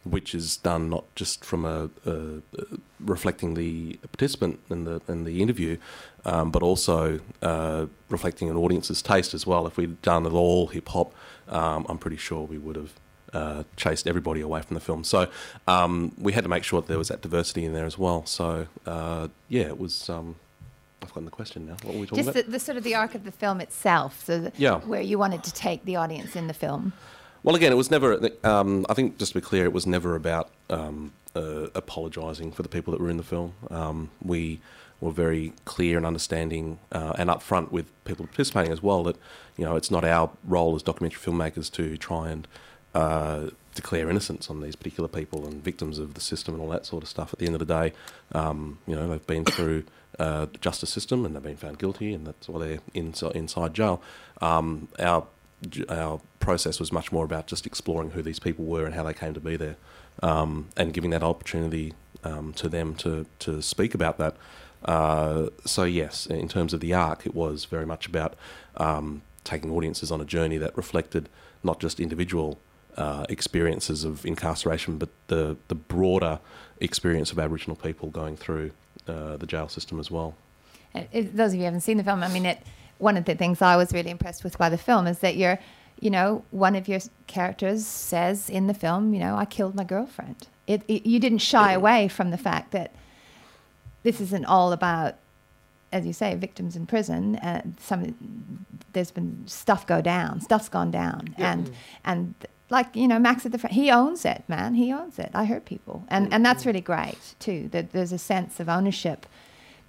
which is done not just from a, a, a reflecting the participant in the in the interview, um, but also uh, reflecting an audience's taste as well. If we'd done it all hip hop, um, I'm pretty sure we would have uh, chased everybody away from the film. So um, we had to make sure that there was that diversity in there as well. So uh, yeah, it was. Um, I've forgotten the question now. What were we talking Just about? the, the sort of the arc of the film itself. So the, Yeah. where you wanted to take the audience in the film. Well, again, it was never. Um, I think just to be clear, it was never about um, uh, apologising for the people that were in the film. Um, we were very clear and understanding uh, and upfront with people participating as well that you know it's not our role as documentary filmmakers to try and uh, declare innocence on these particular people and victims of the system and all that sort of stuff. At the end of the day, um, you know they've been through uh, the justice system and they've been found guilty, and that's why they're inside, inside jail. Um, our our process was much more about just exploring who these people were and how they came to be there, um, and giving that opportunity um, to them to to speak about that. Uh, so yes, in terms of the arc, it was very much about um, taking audiences on a journey that reflected not just individual uh, experiences of incarceration, but the the broader experience of Aboriginal people going through uh, the jail system as well. Uh, those of you who haven't seen the film, I mean, it. One of the things I was really impressed with by the film is that you're, you know, one of your characters says in the film, you know, I killed my girlfriend. It, it you didn't shy away from the fact that this isn't all about, as you say, victims in prison. Uh, some there's been stuff go down, stuff's gone down, and mm. and like you know, Max at the front, he owns it, man. He owns it. I heard people, and mm, and that's mm. really great too. That there's a sense of ownership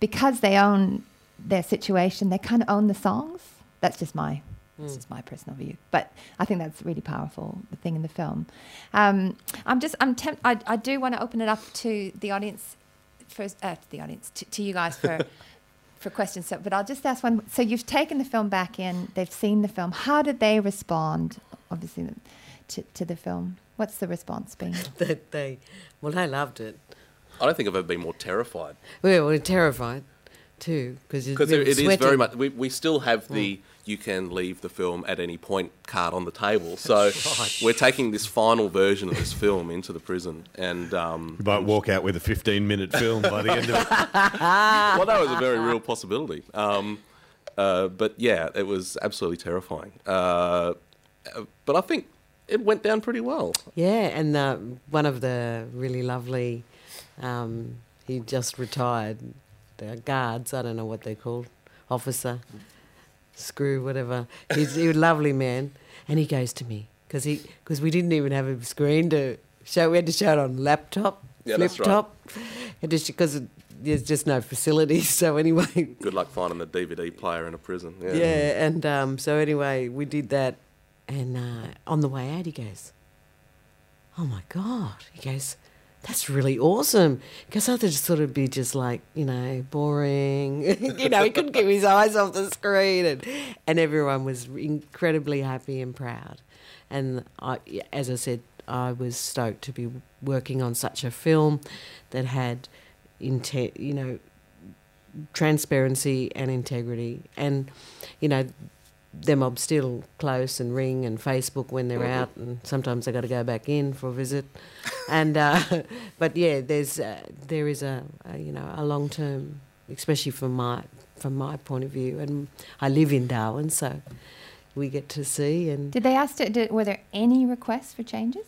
because they own their situation. They kind of own the songs. That's just my. This is my personal view, but I think that's really powerful. The thing in the film. Um, I'm just. I'm temp- I, I do want to open it up to the audience first. Uh, to the audience, to, to you guys for for questions. So, but I'll just ask one. So you've taken the film back in. They've seen the film. How did they respond? Obviously, to, to the film. What's the response been? that they, well, they loved it. I don't think I've ever been more terrified We were terrified too because because it, it is very much. We, we still have the you can leave the film at any point card on the table. So we're taking this final version of this film into the prison, and um, You might walk out with a 15 minute film by the end of it. well, that was a very real possibility. Um, uh, but yeah, it was absolutely terrifying. Uh, but I think it went down pretty well. Yeah, and uh, one of the really lovely, um, he just retired, guards, I don't know what they're called, officer, screw, whatever. He's, he's a lovely man. And he goes to me, because he, cause we didn't even have a screen to show, we had to show it on laptop, Yeah, flip right. top, because there's just no facilities. So anyway, Good luck finding the DVD player in a prison. Yeah. yeah, and um, so anyway, we did that, and uh, on the way out, he goes, "Oh my god!" He goes, "That's really awesome." Because I thought it'd sort of be just like you know boring, you know, he couldn't keep his eyes off the screen, and and everyone was incredibly happy and proud, and I, as I said, I was stoked to be working on such a film that had intent, you know, transparency and integrity. And, you know, them mob still close and ring and Facebook when they're out, and sometimes they got to go back in for a visit. And uh, but yeah, there's uh, there is a, a you know a long term, especially from my from my point of view, and I live in Darwin, so we get to see and Did they ask? To, did, were there any requests for changes?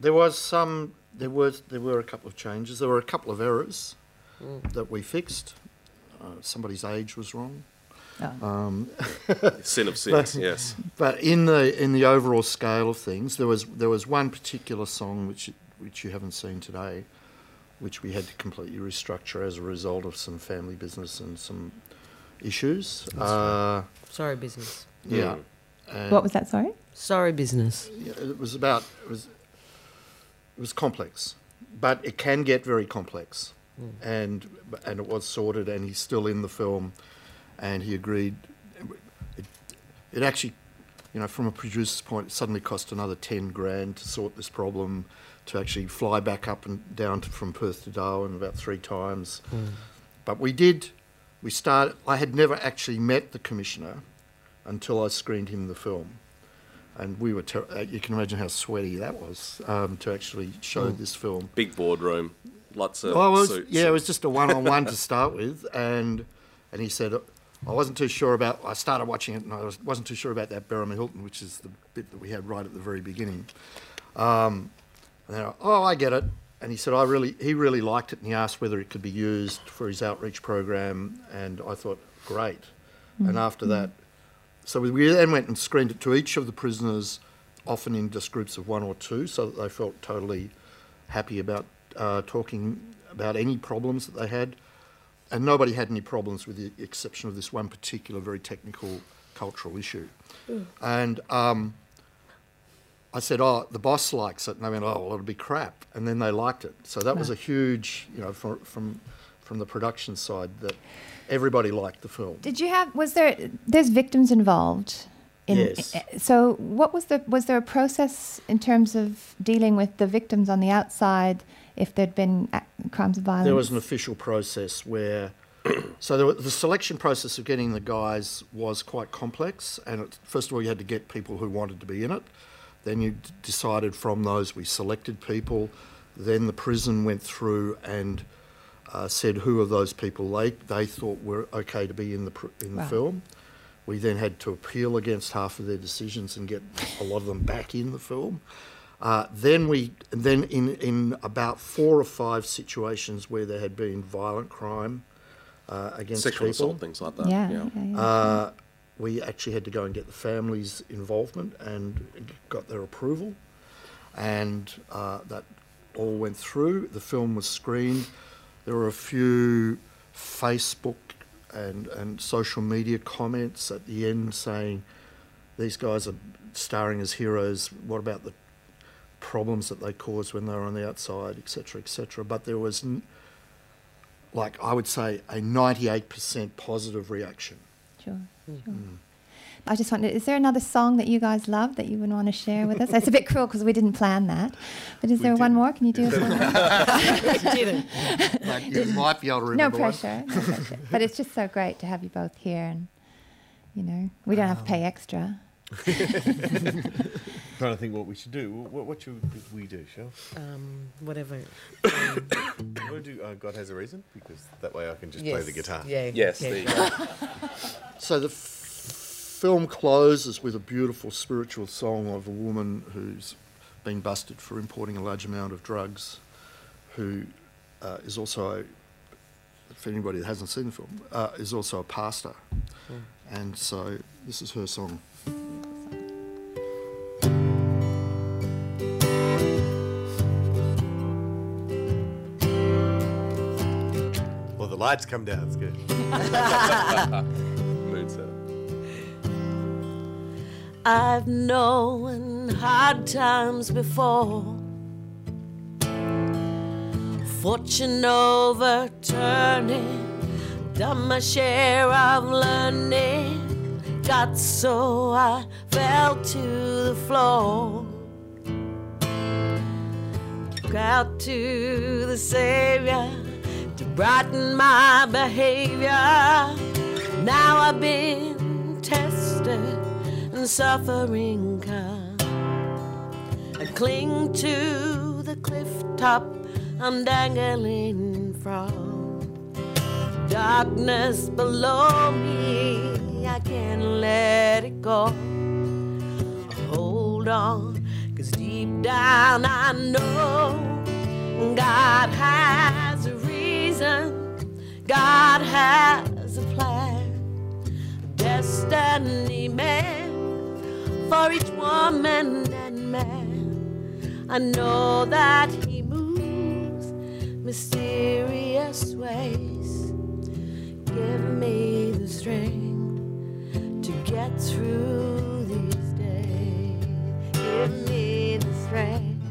There was some. There was there were a couple of changes. There were a couple of errors that we fixed. Uh, somebody's age was wrong. Oh. Um, Sin of sins. yes. but in the in the overall scale of things, there was there was one particular song which which you haven't seen today, which we had to completely restructure as a result of some family business and some issues. Uh, sorry business, yeah. And- What was that? Sorry. sorry business. Yeah, it was about it was it was complex, but it can get very complex, and and it was sorted, and he's still in the film, and he agreed. It, it actually, you know, from a producer's point, it suddenly cost another ten grand to sort this problem, to actually fly back up and down to, from Perth to Darwin about three times, but we did. We started. I had never actually met the commissioner until I screened him the film and we were. Ter- uh, you can imagine how sweaty that was um, to actually show this film. Big boardroom. Lots of it was, suits. yeah, it was just a one-on-one to start with, and and he said, I wasn't too sure about. I started watching it, and I was, wasn't too sure about that Berrimah Hilton, which is the bit that we had right at the very beginning. Um, and then, I, oh, I get it. And he said, I really, he really liked it, and he asked whether it could be used for his outreach program, and I thought, great. And after that, so we then went and screened it to each of the prisoners, often in just groups of one or two, so that they felt totally happy about uh, talking about any problems that they had. And nobody had any problems with the exception of this one particular very technical cultural issue. And um, I said, "Oh, the boss likes it," and they went, "Oh, well, it'll be crap," and then they liked it. So that was a huge, you know, from from from the production side that everybody liked the film. Did you have? Was there? There's victims involved. In, Yes. So what was the? Was there a process in terms of dealing with the victims on the outside if there'd been crimes of violence? There was an official process where, so there, wa- the selection process of getting the guys was quite complex. And it, first of all, you had to get people who wanted to be in it. Then you d- decided from those, we selected people. Then the prison went through and uh, said who of those people they, they thought were okay to be in the, pr- in the Right. film. We then had to appeal against half of their decisions and get a lot of them back in the film. Uh, then we, then in, in about four or five situations where there had been violent crime uh, against Sexual people, assault, things like that. Yeah, yeah, yeah. uh, we actually had to go and get the family's involvement and got their approval, and uh, that all went through. The film was screened. There were a few Facebook and, and social media comments at the end saying these guys are starring as heroes. What about the problems that they caused when they were on the outside, etc., etc. But there was, n- like I would say, a 98% positive reaction. Sure, hmm. sure. Hmm. I just wondered, is there another song that you guys love that you would want to share with us? It's a bit cruel because we didn't plan that. But is there one more? Can you do us one more? Didn't. Like, you might be able to No remember one. pressure, no pressure. But it's just so great to have you both here and, you know, we don't have to pay um, extra. Trying to think what we should do. What, what should we do, Shell? Um, whatever. Want to do uh, God Has a Reason? Because that way I can just play the guitar. Yeah. Yes, yeah. there. So the f- film closes with a beautiful spiritual song of a woman who's been busted for importing a large amount of drugs, who uh, is also, if anybody that hasn't seen the film, uh, is also a pastor. And so this is her song. Well, the lights come down. It's good. Mood setter. I've known hard times before. Fortune overturning, done my share of learning. Got so I fell to the floor. Look out to the Savior to brighten my behavior. Now I've been tested and suffering come. I cling to the cliff top I'm dangling from. Darkness below me, I can't let it go. Hold on, cause deep down I know God has a reason, God has a plan destiny man for each woman and man. I know that he moves mysterious ways. Give me the strength get through these days. Give me the strength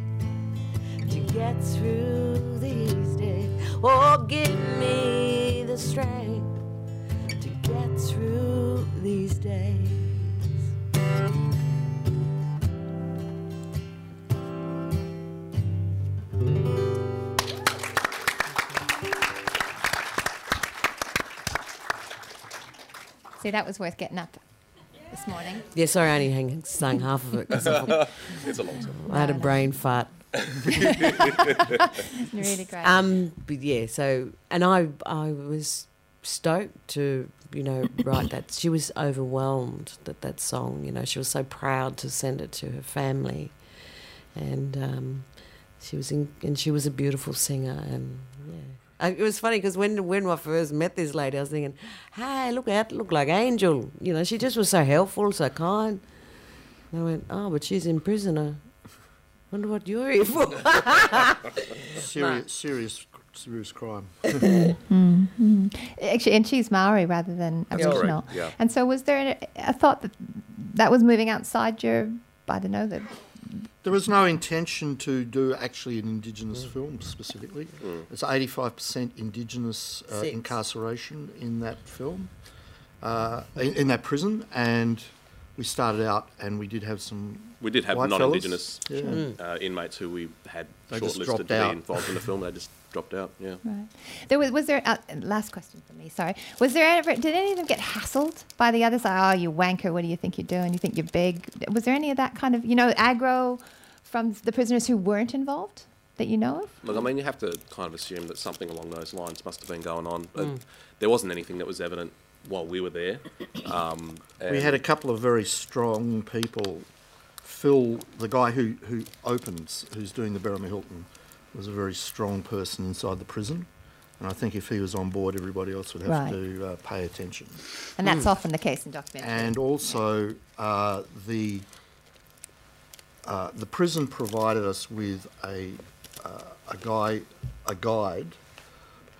to get through these days. Oh, give me the strength to get through these days. See, that was worth getting up this morning. Yeah, sorry, I only hang, sang half of it because I It's a long song. had a brain fart. Really great. Um, but yeah, so and I I was stoked to you know write that. She was overwhelmed that that song. You know, she was so proud to send it to her family, and um, she was in, and she was a beautiful singer. And yeah, I, it was funny because when when I first met this lady, I was thinking, "Hey, look at look like Angel." You know, she just was so helpful, so kind. And I went, "Oh, but she's in prison." I wonder what you're here for. Serious, serious, serious crime. Mm-hmm. Actually, and she's Maori rather than That's correct, Aboriginal. yeah. And so, was there a, a thought that that was moving outside your? I don't know that. There was no intention to do actually an Indigenous film specifically. It's 85% Indigenous uh, incarceration in that film, uh, in, in that prison, and we started out and we did have some. We did have non-indigenous Yeah. uh, inmates who we had They shortlisted dropped to be involved in the film. They just dropped out. Yeah. Right. There was, was there uh, last question for me. Sorry. Was there ever? Did any of them get hassled by the others? Like, oh, you wanker! What do you think you're doing? You think you're big? Was there any of that kind of you know aggro from the prisoners who weren't involved that you know of? Look, I mean, you have to kind of assume that something along those lines must have been going on. But There wasn't anything that was evident while we were there. Um, We had a couple of very strong people. Phil, the guy who, who opens, who's doing the Berrimah Hilton, was a very strong person inside the prison. And I think if he was on board, everybody else would have Right. to uh, pay attention. And that's often the case in documentaries. And also, uh, the uh, the prison provided us with a uh, a guy, a guide,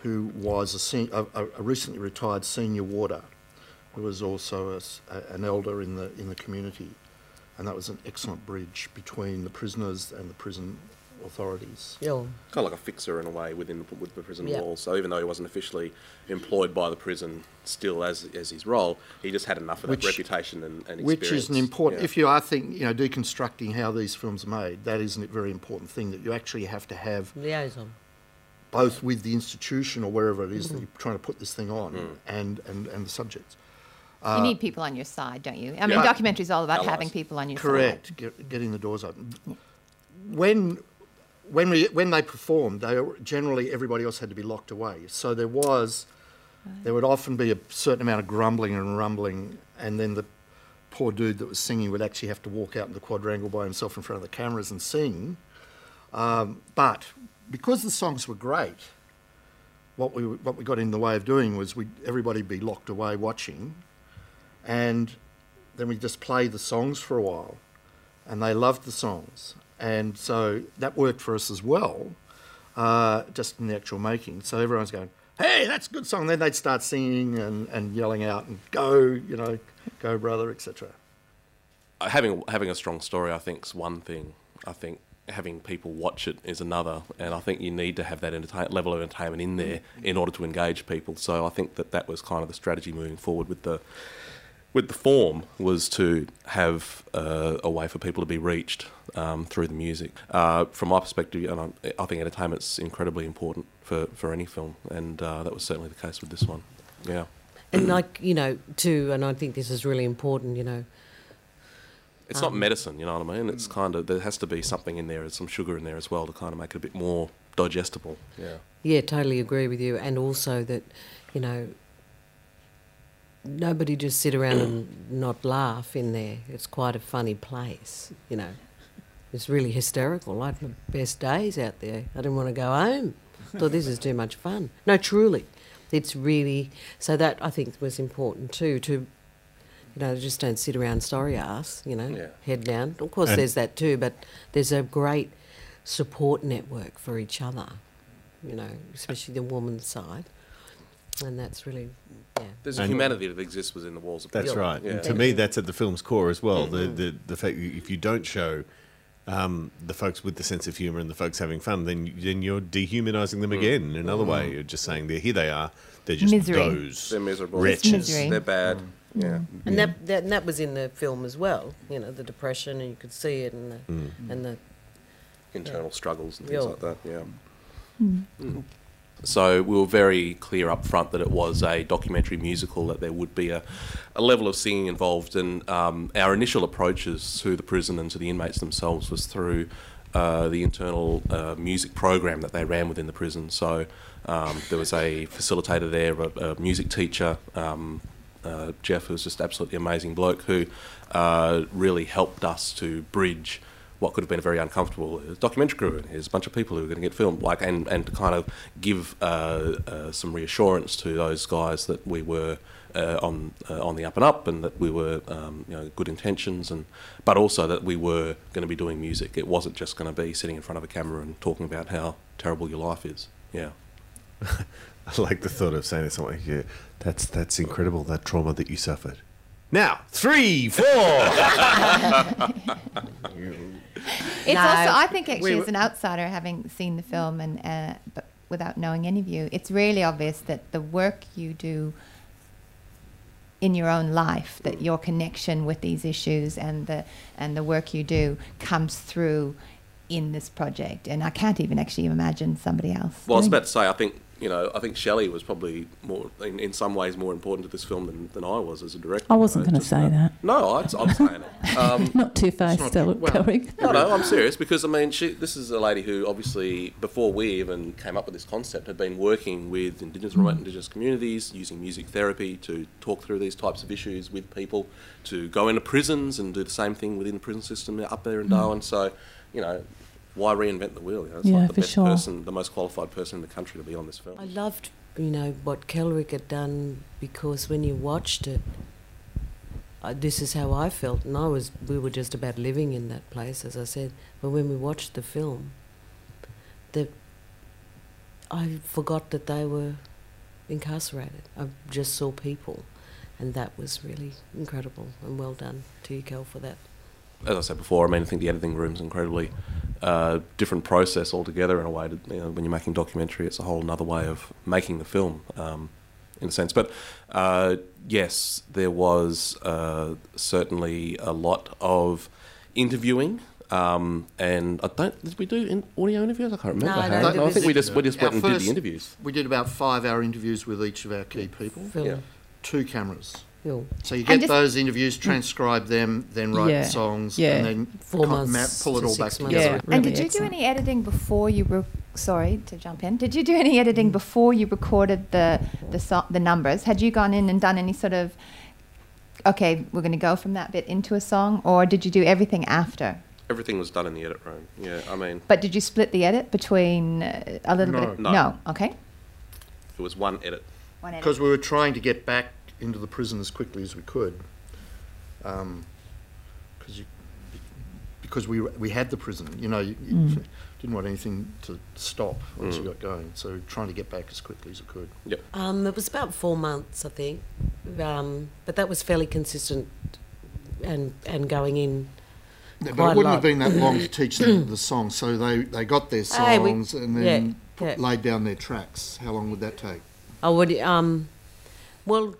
who was a, a, a- recently retired senior warder, who was also a an elder in the in the community, and that was an excellent bridge between the prisoners and the prison authorities. Yeah. kind of like a fixer in a way within the, with the prison Yeah. walls. So even though he wasn't officially employed by the prison, still as as his role, he just had enough of Which- that reputation and, and Which experience. is an important, Yeah. if you are thinking, you know, deconstructing how these films are made, that is a very important thing that you actually have to have Liaison. both with the institution or wherever it is that mm-hmm. you're trying to put this thing on mm. and, and, and the subjects. you uh, need people on your side, don't you? I mean, Yeah. documentary is all about Allies. having people on your side. Correct, get, getting the doors open. When, when, we, when they performed, they generally everybody else had to be locked away. So there was, there would often be a certain amount of grumbling and rumbling, and then the poor dude that was singing would actually have to walk out in the quadrangle by himself in front of the cameras and sing. Um, but because the songs were great, what we what we got in the way of doing was we everybody be locked away watching, and then we just play the songs for a while, and they loved the songs, and so that worked for us as well, uh, just in the actual making. So everyone's going, "Hey, that's a good song." Then they'd start singing and, and yelling out and go, you know, go brother, etc. Having having a strong story, I think, is one thing. I think having people watch it is another, and I think you need to have that entertain- level of entertainment in there in order to engage people. So I think that that was kind of the strategy moving forward with the with the form was to have uh, a way for people to be reached um, through the music. Uh, from my perspective, and I, I think entertainment's incredibly important for, for any film, and uh, that was certainly the case with this one. Yeah. And like, you know, too, and I think this is really important, you know, It's not medicine, you know what I mean? It's kind of there has to be something in there, some sugar in there as well to kind of make it a bit more digestible. Yeah. Yeah, totally agree with you. And also that, you know, nobody just sit around and not laugh in there. It's quite a funny place, you know. It's really hysterical. I had my best days out there. I didn't want to go home. Thought this is too much fun. No, truly. It's really so that I think was important too to you know, just don't sit around sorry ass, you know, Yeah. head down. Of course And- there's that too, but there's a great support network for each other, you know, especially the woman's side. And that's really yeah. There's a And- humanity that exists within the walls of That's prison. right. Yeah. And to me, that's at the film's core as well. The, mm-hmm. the the fact that if you don't show um, the folks with the sense of humour and the folks having fun, then you- then you're dehumanising them mm. again. In another mm-hmm. way, you're just saying they're here. They are. They're just Misery. those They're miserable. wretches. misery. They're bad. Mm. Yeah. Mm. Mm-hmm. And that, that and that was in the film as well, you know, the depression and you could see it and the and the Internal struggles and things Yeah. like that. Yeah. So we were very clear up front that it was a documentary musical, that there would be a, a level of singing involved, and um, our initial approaches to the prison and to the inmates themselves was through uh, the internal uh, music program that they ran within the prison. So um, there was a facilitator there, a, a music teacher, um, uh, Jeff, who was just absolutely amazing bloke, who uh, really helped us to bridge what could have been a very uncomfortable documentary crew. And here's a bunch of people who are going to get filmed, like, and, and to kind of give uh, uh, some reassurance to those guys that we were uh, on uh, on the up and up, and that we were, um, you know, good intentions, and but also that we were going to be doing music. It wasn't just going to be sitting in front of a camera and talking about how terrible your life is. Yeah. I like the thought of saying to someone, "Yeah, that's that's incredible. That trauma that you suffered." Now, three, four. It's No. also, I think, actually, We as an outsider, having seen the film and uh, but without knowing any of you, it's really obvious that the work you do in your own life that your connection with these issues and the and the work you do comes through in this project. And I can't even actually imagine somebody else. Well, I was about to say, I think you know, I think Shelley was probably more, in, in some ways, more important to this film than, than I was as a director. I wasn't going to say uh, that. No, I, I'm saying it. Um, Not too fast, still well, going. no, no, I'm serious because I mean, she, this is a lady who obviously, before we even came up with this concept, had been working with Indigenous hmm. remote Indigenous communities, using music therapy to talk through these types of issues with people, to go into prisons and do the same thing within the prison system up there in hmm. Darwin. So, you know, why reinvent the wheel? You know, it's Yeah, like the for best sure. person, the most qualified person in the country to be on this film. I loved, you know, what Kelrick had done because when you watched it, uh, this is how I felt, and I was. We were just about living in that place, as I said. But when we watched the film, that I forgot that they were incarcerated. I just saw people, and that was really incredible and well done to you, Kel, for that. as I said before, I mean, I think the editing room's incredibly uh, different process altogether in a way. To, you know, when you're making documentary, it's a whole another way of making the film, um, in a sense. But uh, yes, there was uh, certainly a lot of interviewing. Um, and I don't. Did we do in audio interviews? I can't remember. No, Harry. no, I think we just we just went and did the interviews. We did about five hour interviews with each of our key people, Film. Yeah. two cameras. Film. So you get just- those interviews, transcribe them, then write Yeah, songs, yeah. and then Four co- months map, pull it all back together. Yeah. and really did you excellent. do any editing before you? Re- sorry to jump in. Did you do any Mm. editing before you recorded the the so- the numbers? Had you gone in and done any sort of? Okay, we're going to go from that bit into a song, or did you do everything after? Everything was done in the edit room. Yeah, I mean, But did you split the edit between uh, a little No. bit? No. Okay. it was one edit. One edit. Because we were trying to get back into the prison as quickly as we could. Um 'cause you, because we we had the prison, you know, you, you Mm. didn't want anything to stop once Mm. you got going. So trying to get back as quickly as we could. Yep. Um, it was about four months, I think, um, but that was fairly consistent and and going in. Yeah, but it wouldn't have been that long to teach them the song. So they, they got their Hey, we- songs and then yeah, put, yeah. laid down their tracks. How long would that take? I would, um, well,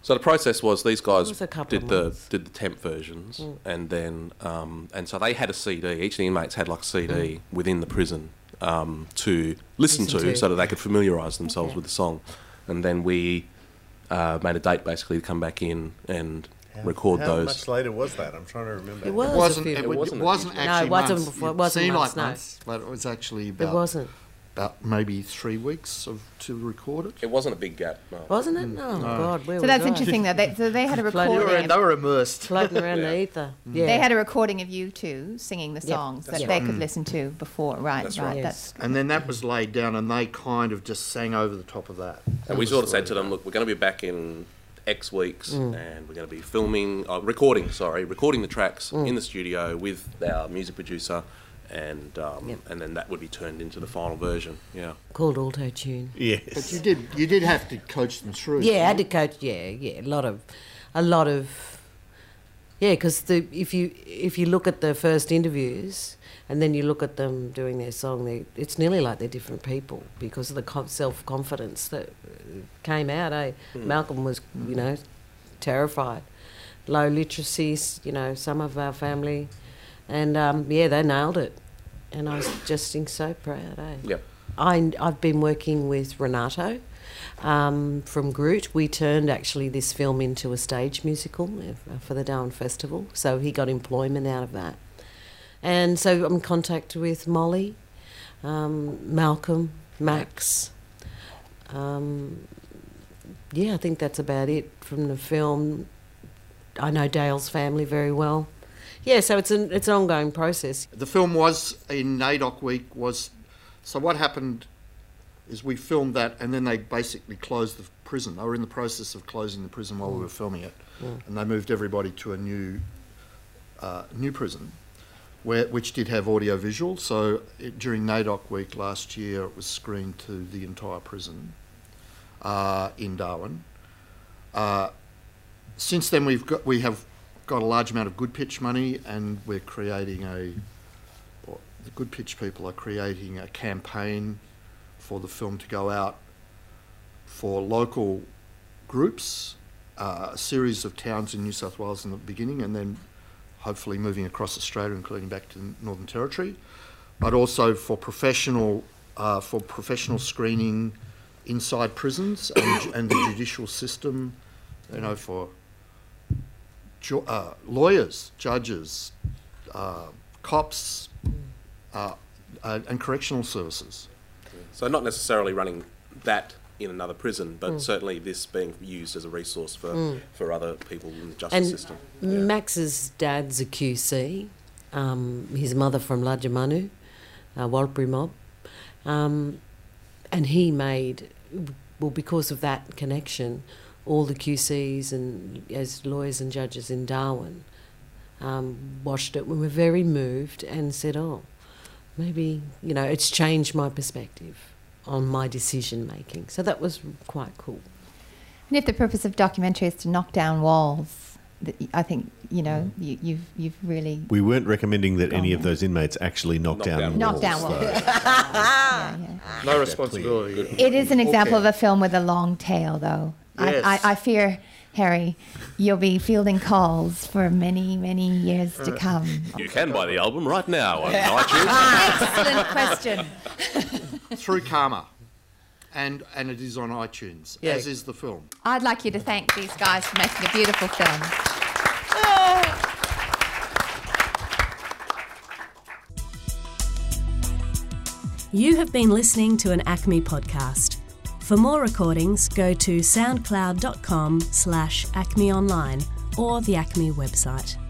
So the process was these guys was a couple of did the did the temp versions, Mm. and then um, and so they had a CD. Each of the inmates had like a CD Mm. within the prison um, to listen, Listen to, to. so that they could familiarise themselves Okay. with the song, and then we uh, made a date basically to come back in and record How those. How much later was that? I'm trying to remember. it was it wasn't. few- It, It wasn't it wasn't huge- No, it wasn't months. before- it It wasn't seemed months, like no. months, but it was actually about. it wasn't, about maybe three weeks of to record it. It wasn't a big gap. No. wasn't it? Oh God, where so was that's I? interesting, though. They, so they had a Floating recording. around, Of, were immersed. floating around the Yeah. ether. Yeah, they had a recording of you two singing the songs that's that right. they could listen to before. Right, That's right. right. Yes. That's And then that was laid down, and they kind of just sang over the top of that. That And we sort of said to them, look, we're going to be back in X weeks, Mm. and we're going to be filming, uh, recording, sorry, recording the tracks Mm. in the studio with our music producer, and um, Yep. and then that would be turned into the final version. Yeah. called auto tune. Yes. But you did you did have to coach them through. Yeah, I had to coach. Yeah, yeah, a lot of, a lot of, yeah. Because the if you if you look at the first interviews and then you look at them doing their song, they, it's nearly like they're different people because of the self confidence that uh, came out. Eh? Malcolm was, you know, terrified. Low literacies, you know, some of our family, and um, yeah, they nailed it. And I was just so proud. Eh? Yep. I, I've been working with Renato um, from Groot. We turned actually this film into a stage musical uh, for the Darwin Festival, so he got employment out of that. And so I'm in contact with Molly, um, Malcolm, Max. Um, yeah, I think that's about it from the film. I know Dale's family very well. Yeah, so it's an it's an ongoing process. The film was in NAIDOC week was so what happened is we filmed that and then they basically closed the prison. They were in the process of closing the prison while we were filming it, and they moved everybody to a new uh, new prison, where which did have audio visual. So it, during NAIDOC week last year, it was screened to the entire prison uh, in Darwin. Uh, since then, we've got we have got a large amount of good pitch money, and we're creating a. Or the good pitch people are creating a campaign for the film to go out for local groups uh, a series of towns in New South Wales in the beginning, and then hopefully moving across Australia, including back to the Northern Territory, but also for professional uh, for professional screening inside prisons and, and the judicial system, you know, for uh, lawyers, judges, uh, cops, uh, uh, and correctional services. So not necessarily running that in another prison, but certainly this being used as a resource for, for other people in the justice And system. Max's dad's a QC, um, his mother from Lajamanu, uh, Warlpiri mob, um, and he made, well, because of that connection, all the QCs and as lawyers and judges in Darwin um, watched it and were very moved and said, "Oh, maybe you know, it's changed my perspective on my decision making." So that was quite cool. And if the purpose of documentary is to knock down walls, I think you know you, you've you've really We weren't recommending that any of those inmates actually knock, Knock down, down knocked down walls, walls. yeah, yeah. No responsibility. It is an example Okay. of a film with a long tail, though. Yes. I, I, I fear, Harry, you'll be fielding calls for many, many years Uh. to come. You can buy the album right now on iTunes. Excellent question. through Karma, and and it is on iTunes, Yeah. as is the film. I'd like you to thank these guys for making a beautiful film. You have been listening to an ACMI podcast. For more recordings, go to soundcloud.com slash acmeonline or the ACMI website.